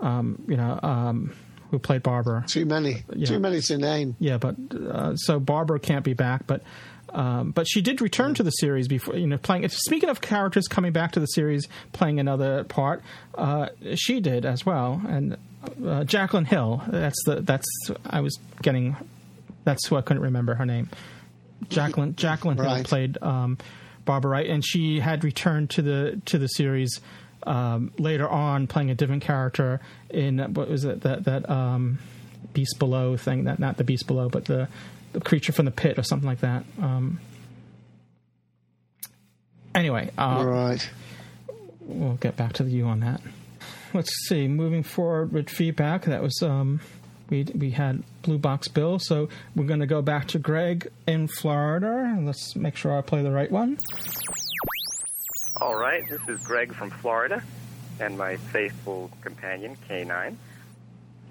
Speaker 1: um, you know um, who played Barbara.
Speaker 3: Too many. Yeah. Too many to name.
Speaker 1: Yeah, but uh, so Barbara can't be back, but. Um, but she did return yeah. to the series before, you know, playing. Speaking of characters coming back to the series, playing another part, uh, she did as well. And uh, Jacqueline Hill, that's the that's I was getting, that's who I couldn't remember her name. Jacqueline Jacqueline right. Hill played um, Barbara Wright, and she had returned to the to the series um, later on playing a different character in what was it that that um, Beast Below thing? That not the Beast Below, but the, the creature from the pit or something like that. Um, anyway,
Speaker 3: uh, right.
Speaker 1: We'll get back to you on that. Let's see. Moving forward with feedback, that was um, we we had Blue Box Bill, so we're going to go back to Greg in Florida. Let's make sure I play the right one.
Speaker 8: All right, this is Greg from Florida and my faithful companion, K9.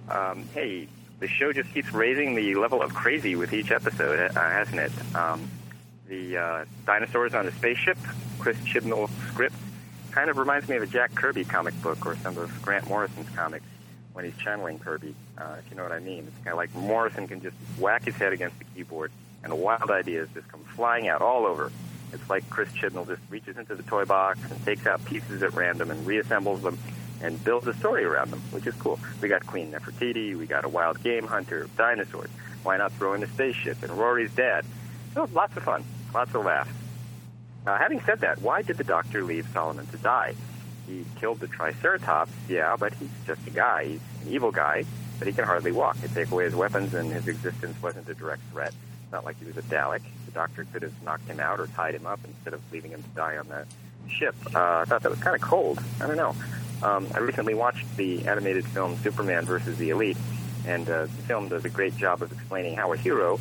Speaker 8: Um, hey, the show just keeps raising the level of crazy with each episode, uh, hasn't it? Um, the uh, dinosaurs on a spaceship, Chris Chibnall script, kind of reminds me of a Jack Kirby comic book or some of Grant Morrison's comics when he's channeling Kirby, uh, if you know what I mean. It's kind of like Morrison can just whack his head against the keyboard, and wild ideas just come flying out all over. It's like Chris Chibnall just reaches into the toy box and takes out pieces at random and reassembles them and builds a story around them, which is cool. We got Queen Nefertiti, we got a wild game hunter, dinosaurs. Why not throw in a spaceship and Rory's dad? So lots of fun, lots of laughs. Uh, having said that, why did the doctor leave Solomon to die? He killed the Triceratops, yeah, but he's just a guy. He's an evil guy, but he can hardly walk. They take away his weapons, and his existence wasn't a direct threat. It's not like he was a Dalek doctor could have knocked him out or tied him up instead of leaving him to die on that ship. Uh, I thought that was kind of cold. I don't know. Um, I recently watched the animated film Superman vs. the Elite, and uh, the film does a great job of explaining how a hero,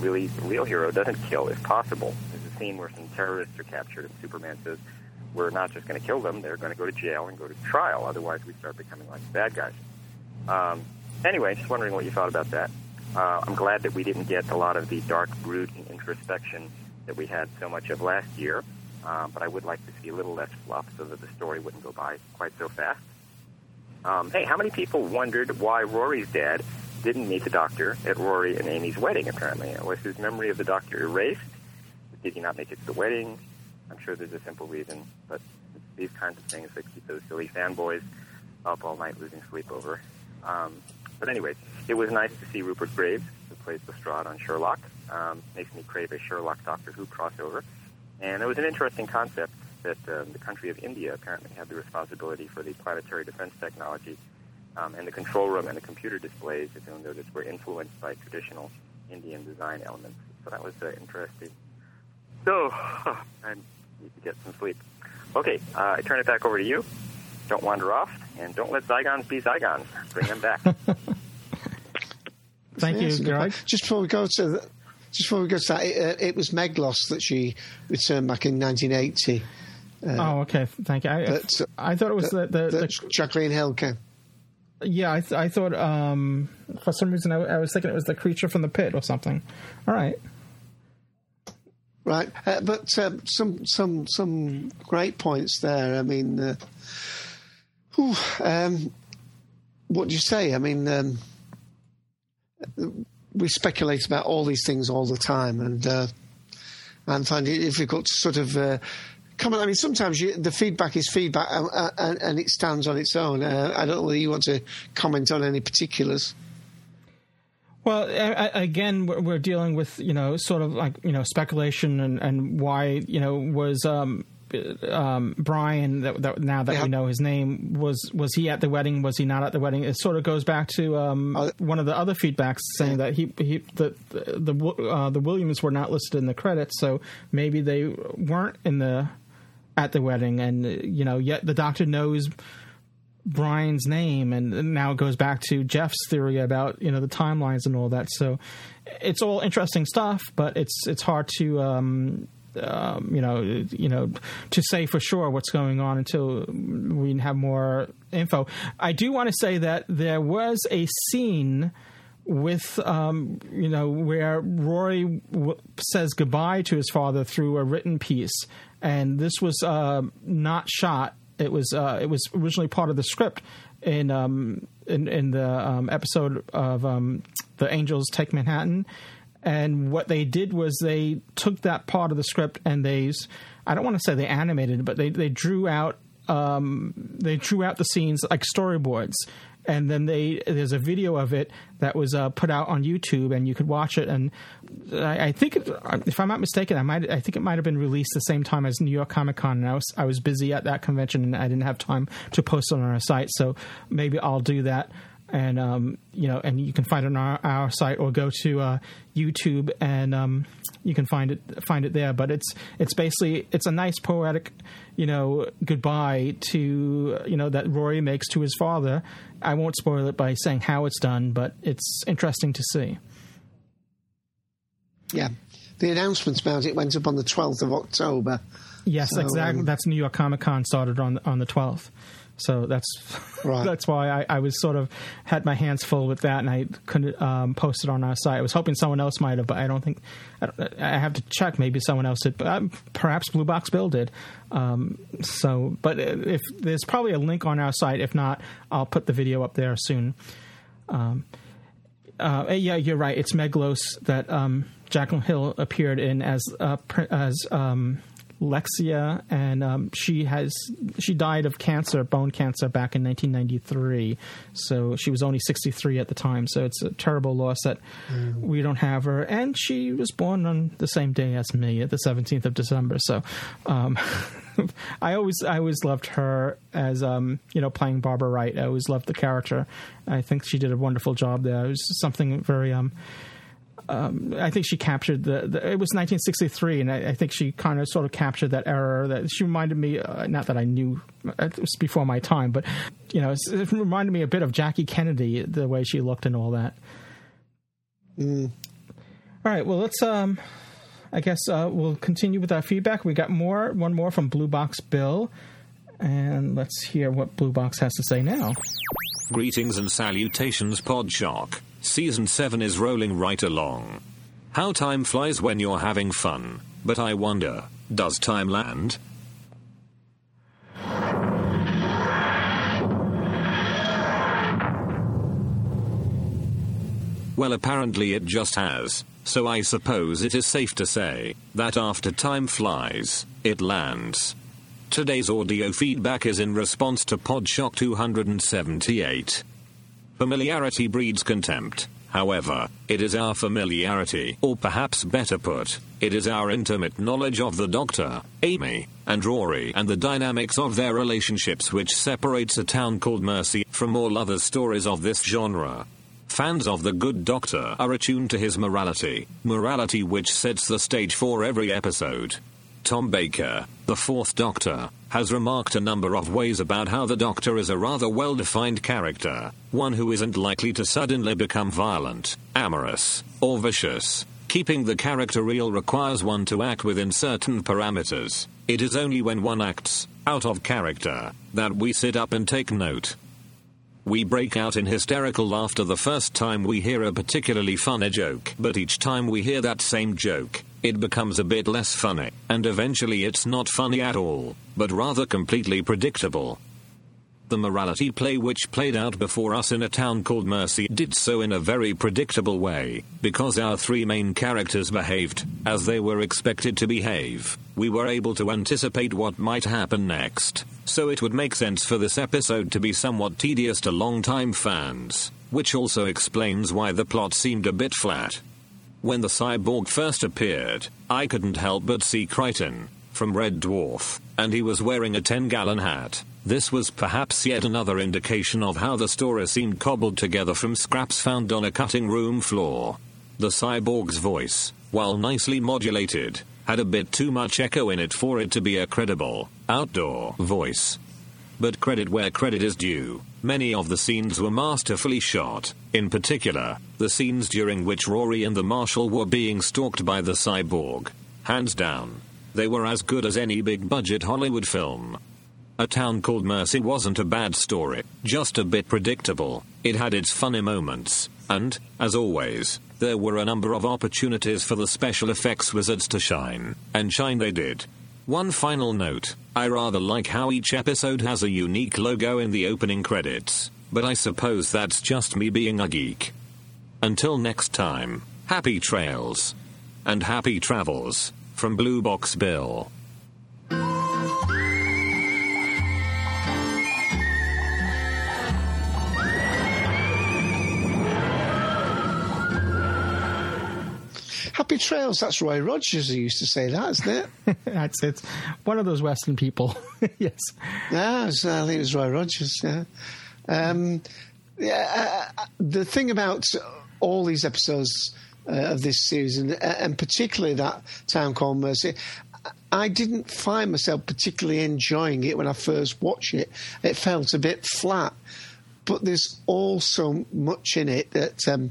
Speaker 8: really a real hero, doesn't kill if possible. There's a scene where some terrorists are captured, and Superman says, "We're not just going to kill them; they're going to go to jail and go to trial. Otherwise, we start becoming like bad guys." Um, anyway, just wondering what you thought about that. Uh, I'm glad that we didn't get a lot of the dark brooding introspection that we had so much of last year, uh, but I would like to see a little less fluff so that the story wouldn't go by quite so fast. Um, hey, how many people wondered why Rory's dad didn't meet the doctor at Rory and Amy's wedding, apparently? Was his memory of the doctor erased? Did he not make it to the wedding? I'm sure there's a simple reason, but it's these kinds of things that keep those silly fanboys up all night losing sleep over. Um, but anyways, it was nice to see Rupert Graves, who plays Lestrade on Sherlock. Um, makes me crave a Sherlock Doctor Who crossover. And it was an interesting concept that um, the country of India apparently had the responsibility for the planetary defense technology. Um, and the control room and the computer displays, if you'll notice, were influenced by traditional Indian design elements. So that was uh, interesting. So, I need to get some sleep. Okay, uh, I turn it back over to you. Don't wander off, and don't let Zygons be Zygons. Bring them back.
Speaker 1: Thank yeah, you, Greg.
Speaker 3: Just before we go to the, just before we go to that, it, uh, it was Meglos that she returned back in 1980. Uh,
Speaker 1: oh, okay. Thank you. I, uh, I thought it was the, the, the,
Speaker 3: Jacqueline Hill came.
Speaker 1: Yeah, I, th- I thought um, for some reason I was thinking it was the creature from the pit or something. All right.
Speaker 3: Right, uh, but um, some some some great points there. I mean, uh, whew, um, what do you say? I mean, um, we speculate about all these things all the time, and uh, and find it difficult to sort of. Uh, comment. I mean, sometimes you, the feedback is feedback, and, and, and, it stands on its own. Uh, I don't know whether you want to comment on any particulars.
Speaker 1: Well, again, we're dealing with you know sort of like you know speculation and, and why you know was um, uh, um, Brian, that, that, now that yeah. we know his name, was was he at the wedding? Was he not at the wedding? It sort of goes back to um, uh, one of the other feedbacks saying that he, he the the the, uh, the Williams were not listed in the credits, so maybe they weren't in the at the wedding, and you know, yet the doctor knows. Brian's name, and now it goes back to Jeff's theory about you know the timelines and all that. So it's all interesting stuff, but it's it's hard to um, um, you know, you know, to say for sure what's going on until we have more info. I do want to say that there was a scene with um, you know where Rory w- says goodbye to his father through a written piece, and this was uh, not shot. It was uh, it was originally part of the script in um, in, in the um, episode of um, the Angels Take Manhattan, and what they did was they took that part of the script and they, I don't want to say they animated, but they, they drew out um, they drew out the scenes like storyboards and then they there's a video of it that was uh, put out on YouTube, and you could watch it. And I, I think, it, if I'm not mistaken, I might I think it might have been released the same time as New York Comic Con, and I was I was busy at that convention, and I didn't have time to post it on our site. So maybe I'll do that and um, you know, and you can find it on our, our site or go to uh, YouTube and um, you can find it find it there. But it's it's basically it's a nice poetic, you know, goodbye to you know that Rory makes to his father. I won't spoil it by saying how it's done, but it's interesting to see.
Speaker 3: Yeah, the announcement about it went up on the twelfth of October.
Speaker 1: Yes, so, exactly. Um, That's New York Comic Con started on on the twelfth. So that's right. that's why I, I, was sort of had my hands full with that, and I couldn't um, post it on our site. I was hoping someone else might have, but I don't think I, don't, I have to check. Maybe someone else did, but um, perhaps Blue Box Bill did. Um, so, but if there's probably a link on our site. If not, I'll put the video up there soon. Um, uh, eh, yeah, you're right. It's Meglos that um, Jacqueline Hill appeared in as uh, as Lexa, and um, she has she died of cancer, bone cancer, back in 1993. So she was only 63 at the time. So it's a terrible loss that mm. we don't have her. And she was born on the same day as me, at the 17th of December. So um, I always I always loved her as um, you know playing Barbara Wright. I always loved the character. I think she did a wonderful job there. It was something very um, um, I think she captured the, the, It was 1963, and I, I think she kind of sort of captured that era. That she reminded me, uh, not that I knew uh, it was before my time, but you know, it reminded me a bit of Jackie Kennedy, the way she looked and all that. Mm. All right, well, let's. Um, I guess uh, we'll continue with our feedback. We got more, one more from Blue Box Bill, and let's hear what Blue Box has to say now.
Speaker 10: Greetings and salutations, Shark. Season 7 is rolling right along. How time flies when you're having fun, but I wonder, does time land? Well, apparently it just has, so I suppose it is safe to say that after time flies, it lands. Today's audio feedback is in response to Podshock 278. Familiarity breeds contempt. However, it is our familiarity, or perhaps better put, it is our intimate knowledge of the Doctor, Amy, and Rory and the dynamics of their relationships which separates a town called Mercy from all other stories of this genre. Fans of The Good Doctor are attuned to his morality, morality which sets the stage for every episode. Tom Baker, the fourth Doctor, has remarked a number of ways about how the Doctor is a rather well defined character, one who isn't likely to suddenly become violent, amorous, or vicious. Keeping the character real requires one to act within certain parameters. It is only when one acts out of character that we sit up and take note. We break out in hysterical laughter the first time we hear a particularly funny joke, but each time we hear that same joke, it becomes a bit less funny, and eventually it's not funny at all, but rather completely predictable the morality play which played out before us in a town called Mercy did so in a very predictable way, because our three main characters behaved as they were expected to behave. We were able to anticipate what might happen next, so it would make sense for this episode to be somewhat tedious to long-time fans, which also explains why the plot seemed a bit flat. When the cyborg first appeared, I couldn't help but see Kryten from Red Dwarf, and he was wearing a 10 gallon hat. This was perhaps yet another indication of how the story seemed cobbled together from scraps found on a cutting room floor. The cyborg's voice, while nicely modulated, had a bit too much echo in it for it to be a credible, outdoor voice. But credit where credit is due, many of the scenes were masterfully shot, in particular, the scenes during which Rory and the Marshal were being stalked by the cyborg. Hands down, they were as good as any big budget Hollywood film. A Town Called Mercy wasn't a bad story, just a bit predictable. It had its funny moments, and, as always, there were a number of opportunities for the special effects wizards to shine, and shine they did. One final note I rather like how each episode has a unique logo in the opening credits, but I suppose that's just me being a geek. Until next time, happy trails! And happy travels, from Blue Box Bill.
Speaker 3: Happy trails. That's Roy Rogers who used to say that, isn't
Speaker 1: it? that's it. One of those Western people. yes.
Speaker 3: Yeah, was, uh, I think it was Roy Rogers. Yeah. Um, yeah. Uh, uh, the thing about all these episodes uh, of this series, and, uh, and particularly that town called Mercy, I didn't find myself particularly enjoying it when I first watched it. It felt a bit flat, but there's also much in it that um,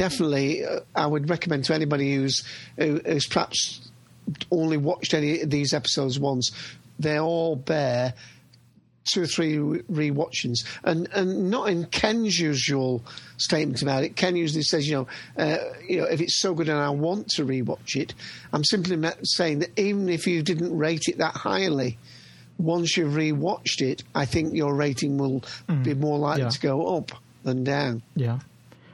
Speaker 3: definitely, uh, I would recommend to anybody who's who, who's perhaps only watched any of these episodes once. They all bear two or three rewatchings, and and not in Ken's usual statement about it. Ken usually says, you know, uh, you know, if it's so good and I want to rewatch it, I'm simply saying that even if you didn't rate it that highly, once you've rewatched it, I think your rating will mm. be more likely yeah. to go up than down.
Speaker 1: Yeah.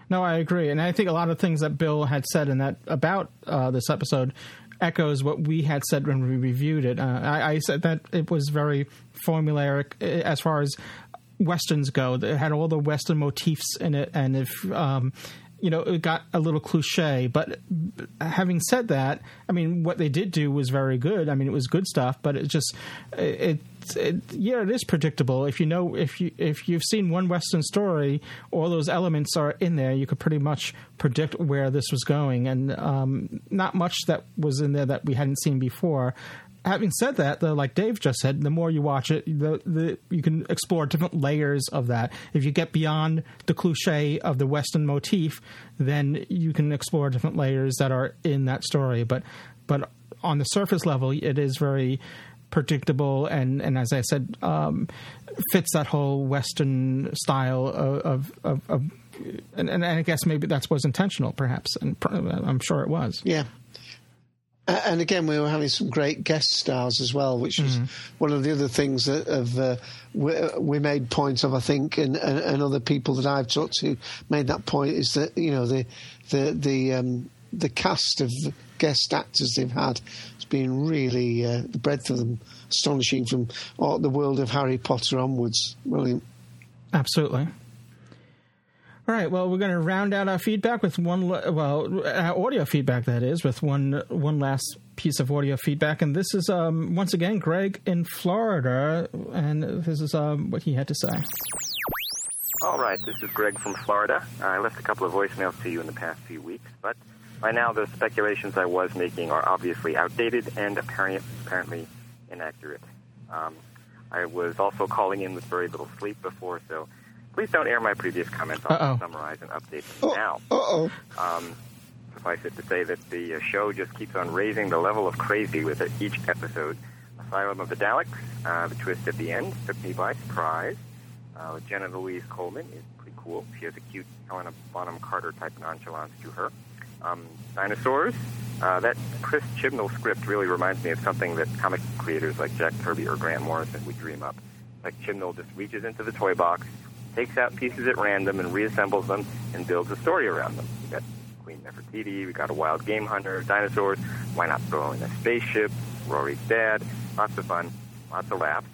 Speaker 1: No, I agree, and I think a lot of things that Bill had said in that about uh, this episode echoes what we had said when we reviewed it. Uh, I, I, said that it was very formulaic eh, eh, as far as westerns go. It had all the western motifs in it, and if um, you know, it got a little cliche. But having said that, I mean, what they did do was very good. I mean, it was good stuff, but it just it, it yeah, it is predictable. If you know if you if you've seen one Western story, all those elements are in there. You could pretty much predict where this was going, and um, not much that was in there that we hadn't seen before having said that, though, like Dave just said, the more you watch it, the, the you can explore different layers of that. If you get beyond the cliche of the Western motif, then you can explore different layers that are in that story. But but on the surface level, it is very predictable and and as I said, um, fits that whole Western style of, of, of, of and, and, I guess maybe that was intentional, perhaps, and I'm sure it was.
Speaker 3: Yeah, and again, we were having some great guest stars as well, which was mm. Mm-hmm. one of the other things that have, uh, we, we, made point of, I think, and, and, and, other people that I've talked to made that point is that you know the the the um, the cast of guest actors they've had has been really uh, the breadth of them astonishing from the world of Harry Potter onwards. Brilliant,
Speaker 1: absolutely. All right. Well, we're going to round out our feedback with one. Well, audio feedback that is with one one last piece of audio feedback, and this is um, once again Greg in Florida, and this is um, what he had to say.
Speaker 8: All right. This is Greg from Florida. I left a couple of voicemails to you in the past few weeks, but by now the speculations I was making are obviously outdated and apparent, apparently inaccurate. Um, I was also calling in with very little sleep before, so Please don't air my previous comments. I'll Uh-oh. summarize and update them oh, now. Uh-oh. Um, suffice it to say that the uh, show just keeps on raising the level of crazy with each episode. Asylum of the Daleks, uh, the twist at the end took me by surprise. Uh, Jenna Louise Coleman is pretty cool. She has a cute Helena Bonham Carter type nonchalance to her. Um, dinosaurs. Uh, that Chris Chibnall script really reminds me of something that comic creators like Jack Kirby or Grant Morrison would dream up. Like Chibnall just reaches into the toy box, takes out pieces at random and reassembles them and builds a story around them. We got Queen Nefertiti, we got a wild game hunter, dinosaurs, why not throw in a spaceship, Rory's dad, lots of fun, lots of laughs.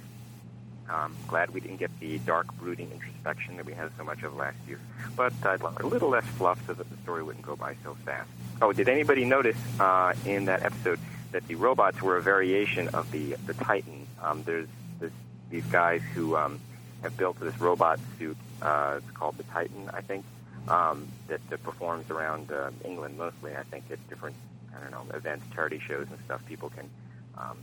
Speaker 8: Um, glad we didn't get the dark, brooding introspection that we had so much of last year. But I'd love a little less fluff so that the story wouldn't go by so fast. Oh, did anybody notice uh, in that episode that the robots were a variation of the the Titan? Um, there's this, these guys who um, have built this robot suit. Uh, it's called the Titan, I think, um, that, that performs around uh, England mostly. I think at different, I don't know, events, charity shows, and stuff. People can um,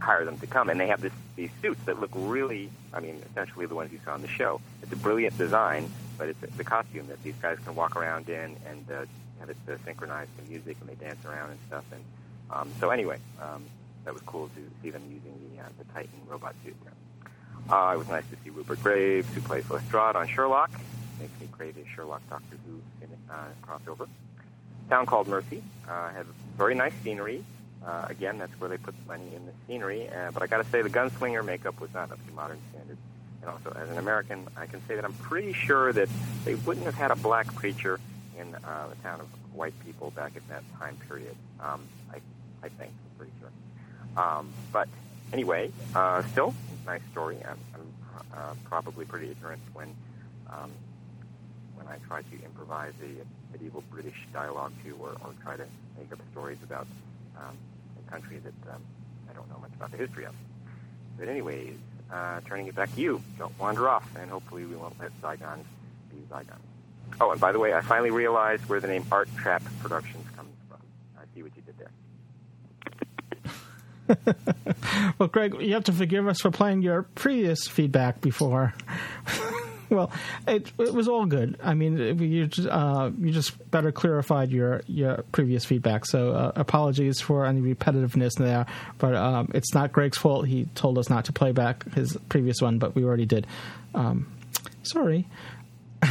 Speaker 8: hire them to come, and they have this, these suits that look really. I mean, essentially the ones you saw on the show. It's a brilliant design, but it's the costume that these guys can walk around in and uh, have it uh, synchronized to music, and they dance around and stuff. And um, so, anyway, um, that was cool to see them using the, uh, the Titan robot suit. There. Uh, it was nice to see Rupert Graves, who plays Lestrade on Sherlock, makes me crave a Sherlock Doctor Who uh, crossover. Town called Mercy uh, had very nice scenery. Uh, again, that's where they put the money in the scenery. Uh, but I got to say, the gunslinger makeup was not up to modern standards. And also, as an American, I can say that I'm pretty sure that they wouldn't have had a black preacher in uh, the town of white people back at that time period. Um, I, I think, I'm pretty sure. Um, but anyway, uh, still, nice story. I'm, I'm uh, probably pretty ignorant when um, when I try to improvise a medieval British dialogue to, or, or try to make up stories about um, a country that um, I don't know much about the history of. But anyways, uh, turning it back to you. Don't wander off, and hopefully we won't let Zygon be Zygon. Oh, and by the way, I finally realized where the name Art Trap Productions comes from. I see what you did there
Speaker 1: well, Greg, you have to forgive us for playing your previous feedback before. well, it it was all good. I mean, it, you just, uh, you just better clarified your your previous feedback. So uh, apologies for any repetitiveness there, but um, it's not Greg's fault. He told us not to play back his previous one, but we already did. Um, sorry.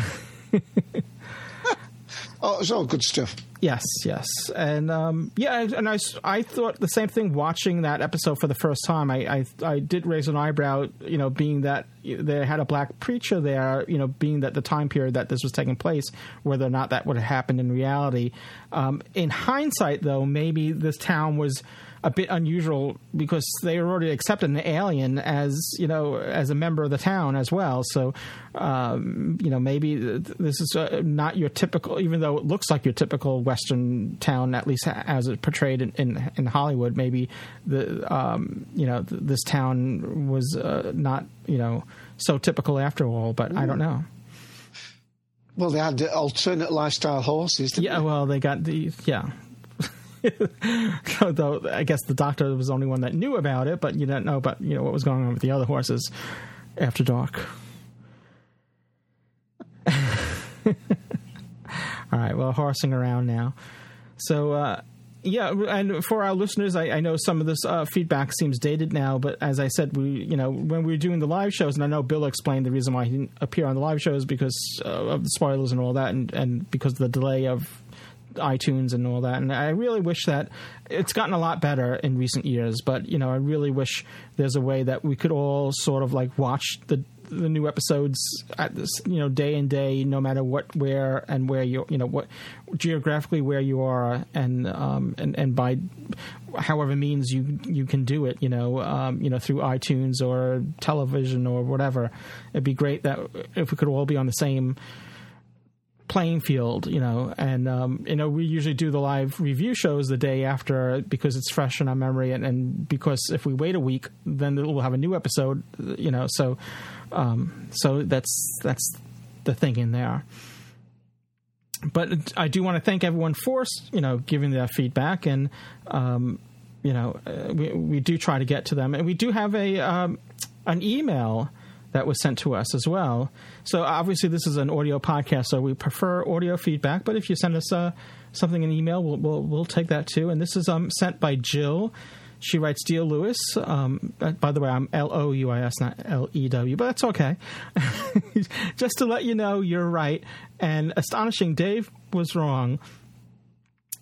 Speaker 3: oh, it's all good stuff.
Speaker 1: Yes, yes, and um, yeah, and I, I thought the same thing watching that episode for the first time. I, I, I did raise an eyebrow, you know, being that they had a black preacher there, you know, being that the time period that this was taking place, whether or not that would have happened in reality. Um, in hindsight, though, maybe this town was a bit unusual because they already accepted an alien as you know as a member of the town as well. So um, you know maybe this is uh, not your typical, even though it looks like your typical Western town, at least as it's portrayed in in, in Hollywood. Maybe the um, you know th- this town was uh, not you know so typical after all. But I don't know.
Speaker 3: Well, they had alternate lifestyle horses.
Speaker 1: yeah,
Speaker 3: they?
Speaker 1: well, they got the yeah Though I guess the doctor was the only one that knew about it, but you didn't know about you know what was going on with the other horses after dark. All right, well, horsing around now. So, uh, yeah, and for our listeners, I, I know some of this uh, feedback seems dated now, but as I said, we you know when we were doing the live shows, and I know Bill explained the reason why he didn't appear on the live shows because uh, of the spoilers and all that, and, and because of the delay of iTunes and all that. And I really wish that it's gotten a lot better in recent years. But you know, I really wish there's a way that we could all sort of like watch the the new episodes at this you know day and day no matter what where and where you you know what geographically where you are and um and and by however means you you can do it you know um you know through iTunes or television or whatever it'd be great that if we could all be on the same playing field, you know. And um, you know, we usually do the live review shows the day after because it's fresh in our memory, and, and because if we wait a week, then we'll have a new episode, you know. So, um, so that's that's the thinking there. But I do want to thank everyone for you know giving their feedback and. Um, you know, uh, we we do try to get to them, and we do have a um, an email that was sent to us as well. So obviously, this is an audio podcast, so we prefer audio feedback. But if you send us uh, something in email, we'll, we'll, we'll take that too. And this is um, sent by Jill. She writes Dear Lewis. Um, uh, by the way, I'm L O U I S, not L E W, but that's okay. Just to let you know, you're right, and astonishing Dave was wrong.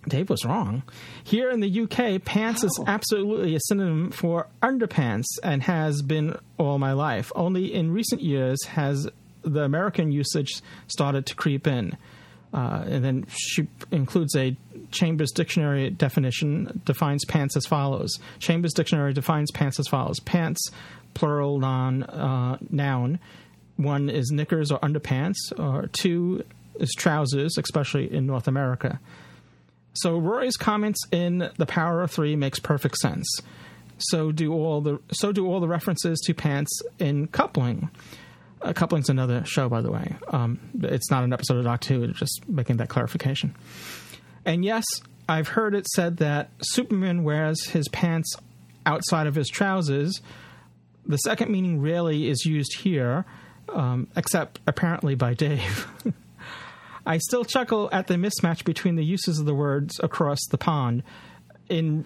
Speaker 1: Dave was wrong. Here in the UK, pants is absolutely a synonym for underpants and has been all my life. Only in recent years has the American usage started to creep in. Uh, and then she includes a Chambers Dictionary definition defines pants as follows. Chambers Dictionary defines pants as follows: pants, plural non uh, noun. One is knickers or underpants, or two is trousers, especially in North America. So Rory's comments in The Power of Three makes perfect sense. So do all the so do all the references to pants in coupling. Uh, coupling's another show, by the way. Um, it's not an episode of Doc Two. Just making that clarification. And yes, I've heard it said that Superman wears his pants outside of his trousers. The second meaning rarely is used here, um, except apparently by Dave. I still chuckle at the mismatch between the uses of the words across the pond. In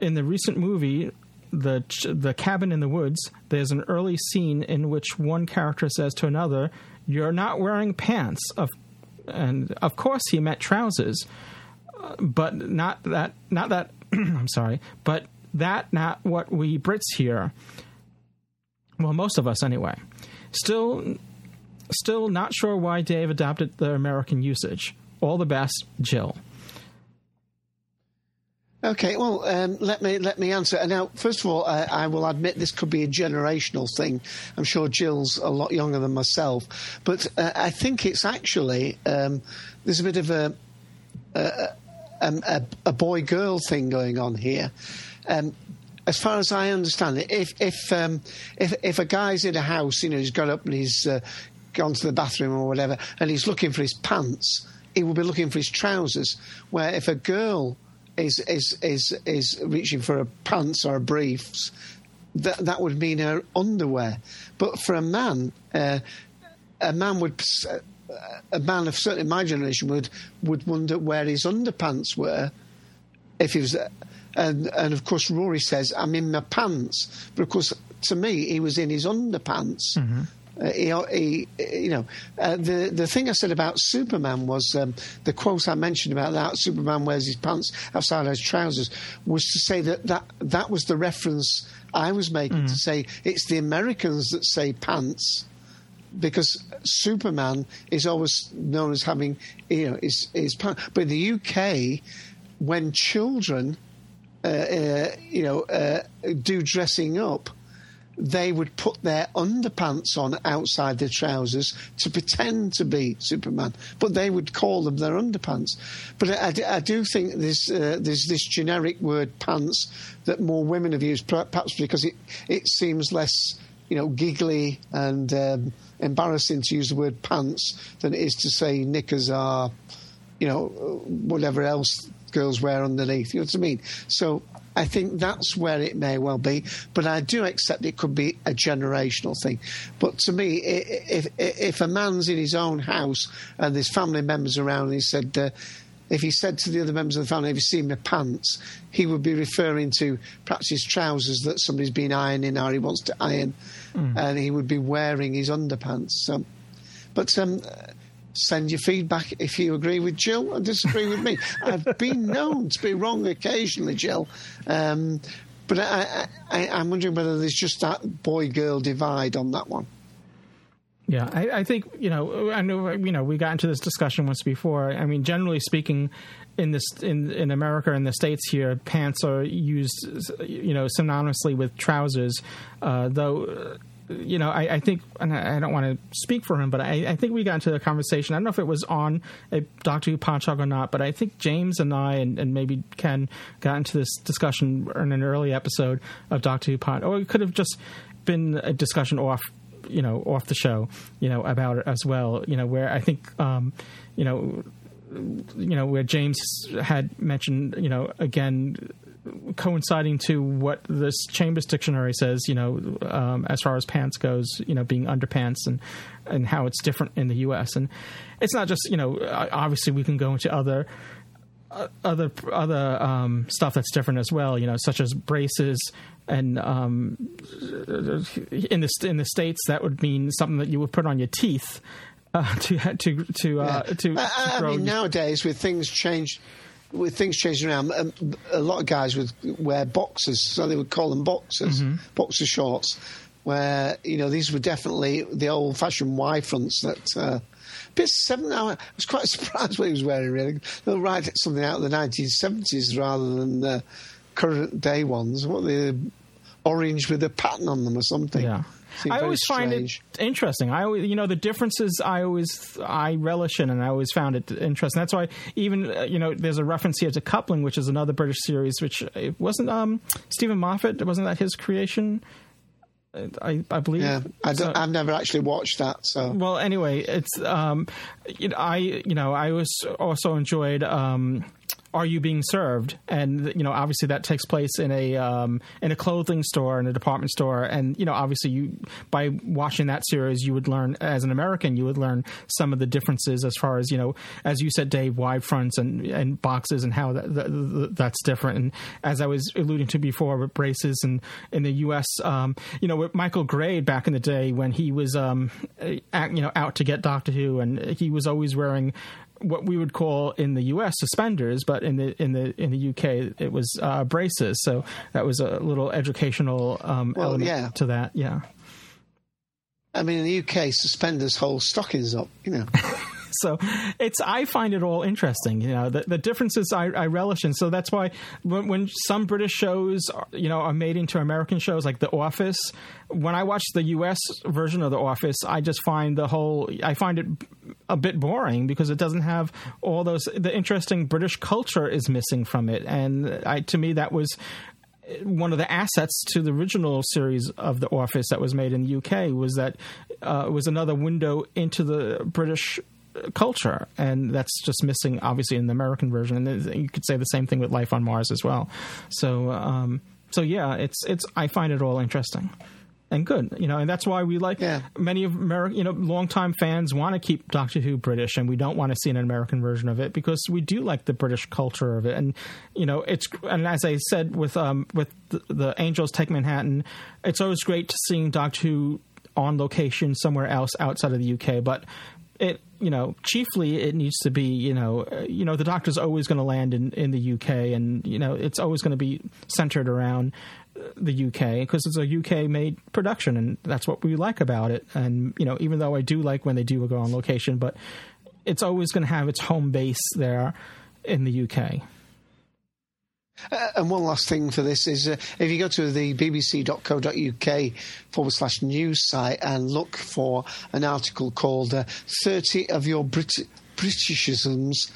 Speaker 1: in the recent movie, the the cabin in the woods, there's an early scene in which one character says to another, "You're not wearing pants." Of and of course he meant trousers, but not that not that I'm sorry, but that not what we Brits hear. Well, most of us anyway. Still, Still not sure why Dave adopted the American usage. All the best, Jill.
Speaker 3: Okay, well, um, let me let me answer. Now, first of all, I, I, will admit this could be a generational thing. I'm sure Jill's a lot younger than myself, but uh, I think it's actually um, there's a bit of a a, a, um, a boy girl thing going on here. Um, as far as I understand it, if if um, if if a guy's in a house, you know, he's got up and he's uh, gone to the bathroom or whatever, and he's looking for his pants, he will be looking for his trousers. Where if a girl is is is is reaching for a pants or a briefs, that that would mean her underwear. But for a man, uh, a man would. Uh, a man of certainly my generation would would wonder where his underpants were if he was, uh, and and of course Rory says I'm in my pants, but of course to me he was in his underpants. Mm-hmm. Uh, he, he, you know, uh, the the thing I said about Superman was um, the quote I mentioned about that Superman wears his pants outside his trousers was to say that that, that was the reference I was making mm. to say it's the Americans that say pants because Superman is always known as having you know his pants, but in the UK when children uh, uh, you know uh, do dressing up they would put their underpants on outside their trousers to pretend to be Superman, but they would call them their underpants. But I, I do think there's, uh, there's this generic word pants that more women have used, perhaps because it, it seems less you know, giggly and um, embarrassing to use the word pants than it is to say knickers are, you know, whatever else girls wear underneath. You know what I mean? So I think that's where it may well be. But I do accept it could be a generational thing. But to me, if if a man's in his own house and there's family members around, and he said. Uh, if he said to the other members of the family, Have you seen my pants? he would be referring to perhaps his trousers that somebody's been ironing or he wants to iron, mm. and he would be wearing his underpants. So, but um, Send your feedback if you agree with Jill or disagree with me. I've been known to be wrong occasionally, Jill. Um, but I, am wondering whether there's just that boy girl divide on that one.
Speaker 1: Yeah, I, I think you know. I know you know. We got into this discussion once before. I mean, generally speaking, in this in in America in the states here, pants are used you know synonymously with trousers, uh, though you know, I, I, think, and I don't want to speak for him, but I, I, think we got into a conversation. I don't know if it was on a uh, Doctor Who Podshock or not, but I think James and I, and, and, maybe Ken, got into this discussion in an early episode of Doctor Who Podshock, or it could have just been a discussion off, you know, off the show, you know, about it as well, you know, where I think, um, you know, you know where James had mentioned you know again coinciding to what this Chambers dictionary says, you know, um, as far as pants goes, you know, being underpants and and how it's different in the U.S. And it's not just you know, obviously we can go into other uh, other other um, stuff that's different as well, you know, such as braces and um, in the in the states that would mean something that you would put on your teeth uh, to to to uh, yeah. to. I,
Speaker 3: I mean, nowadays with things changed with things changing around, um, a lot of guys would wear boxers, so they would call them boxers, mm-hmm. boxer shorts. Where you know these were definitely the old-fashioned Y fronts that. Uh, bit seven. I was quite surprised what he was wearing. Really, they'll write something out of the nineteen seventies rather than the current day ones. What the orange with a pattern on them or something.
Speaker 1: Yeah. I always find it interesting. I always, you know, the differences I always I relish in, and I always found it interesting. That's why even uh, you know, there's a reference here to Coupling, which is another British series, which it uh, wasn't um, Steven Moffat. Wasn't that his creation? I, I, believe.
Speaker 3: Yeah, I so, I've never actually watched that. So
Speaker 1: well, anyway, it's um, you know, I you know I was also enjoyed um, are you being served? And you know, obviously that takes place in a um, in a clothing store in a department store, and you know, obviously you by watching that series, you would learn as an American, you would learn some of the differences as far as you know, as you said, Dave, Y fronts and and boxes and how that, that that's different. And as I was alluding to before with braces and in the U.S., um, you know, with Michael Grade back in the day when he was um, at, you know out to get Doctor Who, and he was always wearing what we would call in the U.S. suspenders, but in the in the in the U.K. it was uh, braces. So that was a little educational um, well, element yeah. to that. Yeah.
Speaker 3: I mean, in the UK, suspenders hold stockings up. You know.
Speaker 1: so it's I find it all interesting. You know, the, the differences I, I, relish, and so that's why when, when some British shows, are, you know, are made into American shows like The Office, when I watch the U.S. version of The Office, I just find the whole I find it a bit boring because it doesn't have all those the interesting British culture is missing from it, and I, to me that was one of the assets to the original series of The Office that was made in the UK was that uh, was another window into the British culture, and that's just missing, obviously, in the American version. And you could say the same thing with Life on Mars as well. So, um, so yeah, it's it's I find it all interesting and good, you know, and that's why we like yeah. many of American, you know, longtime fans want to keep Doctor Who British, and we don't want to see an American version of it because we do like the British culture of it, and you know, it's and as I said with um with the, the Angels Take Manhattan, it's always great to seeing Doctor Who on location somewhere else outside of the UK, but it you know chiefly it needs to be you know uh, you know the doctor's always going to land in in the UK and you know it's always going to be centered around uh, the UK because it's a UK made production and that's what we like about it and you know even though I do like when they do go on location but it's always going to have its home base there in the UK.
Speaker 3: Uh, and one last thing for this is uh, if you go to the bbc.co.uk forward slash news site and look for an article called uh, 30 of your Brit- Britishisms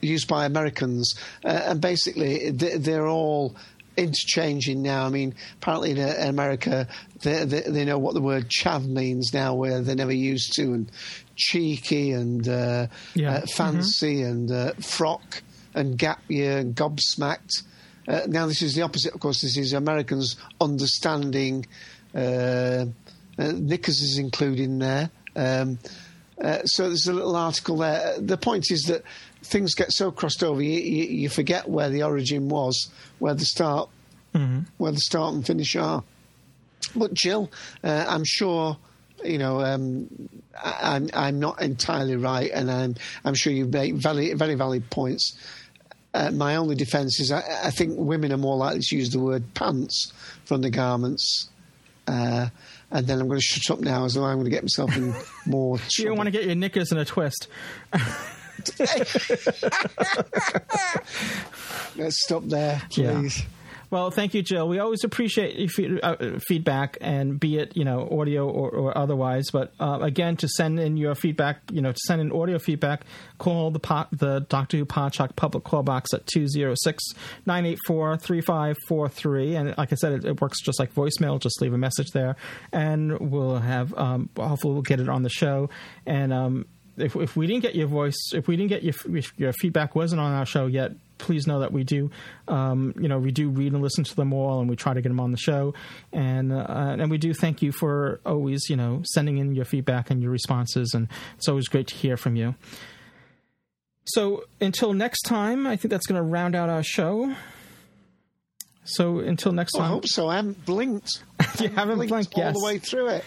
Speaker 3: used by Americans. Uh, and basically, they're all interchanging now. I mean, apparently in, uh, in America, they, they, they, know what the word chav means now, where they never used to, and cheeky and uh, yeah. fancy mm-hmm. and frock and gap year and gobsmacked uh, now, this is the opposite, of course. This is Americans understanding. Uh, uh is included in there. Um, uh, so there's a little article there. Uh, the point is that things get so crossed over, you, you, you forget where the origin was, where the start, mm-hmm. where the start and finish are. But Jill, I'm sure you know, um, I, am I'm, I'm not entirely right, and I'm I'm sure you make very very valid points. Uh, my only defence is I, I, think women are more likely to use the word pants for undergarments. Uh, and then I'm going to shut up now as I'm going to get myself in more.
Speaker 1: you don't want to get your knickers in a twist.
Speaker 3: Let's stop there, please. Yeah.
Speaker 1: Well, thank you, Jill. We always appreciate your uh, feedback, and be it you know audio or, or otherwise. But uh, again, to send in your feedback, you know, to send in audio feedback, call the po- the Doctor Who Podshock public call box at 206-984-3543. and like I said, it, it, works just like voicemail. Just leave a message there, and we'll have um, hopefully we'll get it on the show and. Um, if, if we didn't get your voice, if we didn't get your, your feedback wasn't on our show yet, please know that we do, um, you know, we do read and listen to them all, and we try to get them on the show, and uh, and we do thank you for always, you know, sending in your feedback and your responses, and it's always great to hear from you. So until next time, I think that's going to round out our show. So until next oh, time, I
Speaker 3: hope so. I haven't blinked.
Speaker 1: you haven't blinked, blinked
Speaker 3: all yes.
Speaker 1: the
Speaker 3: way through it.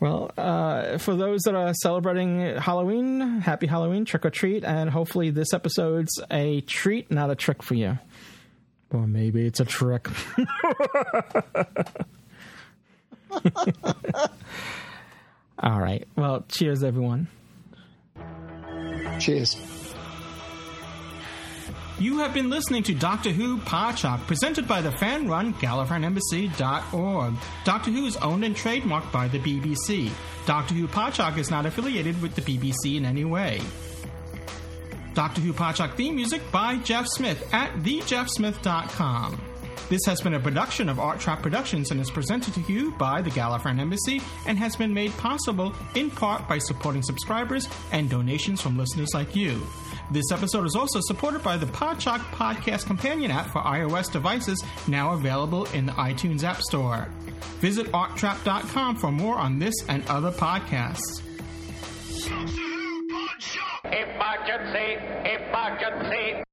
Speaker 1: Well, uh, for those that are celebrating Halloween, happy Halloween, trick or treat, and hopefully this episode's a treat, not a trick for you. Or maybe it's a trick. All right. Well, cheers, everyone.
Speaker 3: Cheers.
Speaker 11: You have been listening to Doctor Who Podshock, presented by the fan run GallifreyanEmbassy.org. Doctor Who is owned and trademarked by the BBC. Doctor Who Podshock is not affiliated with the BBC in any way. Doctor Who Podshock theme music by Jeff Smith at thejeffsmith.com. This has been a production of Art Trap Productions and is presented to you by the Gallifreyan Embassy and has been made possible in part by supporting subscribers and donations from listeners like you. This episode is also supported by the Podshock Podcast Companion app for iOS devices, now available in the iTunes App Store. Visit arttrap.com for more on this and other podcasts. Emergency! Emergency!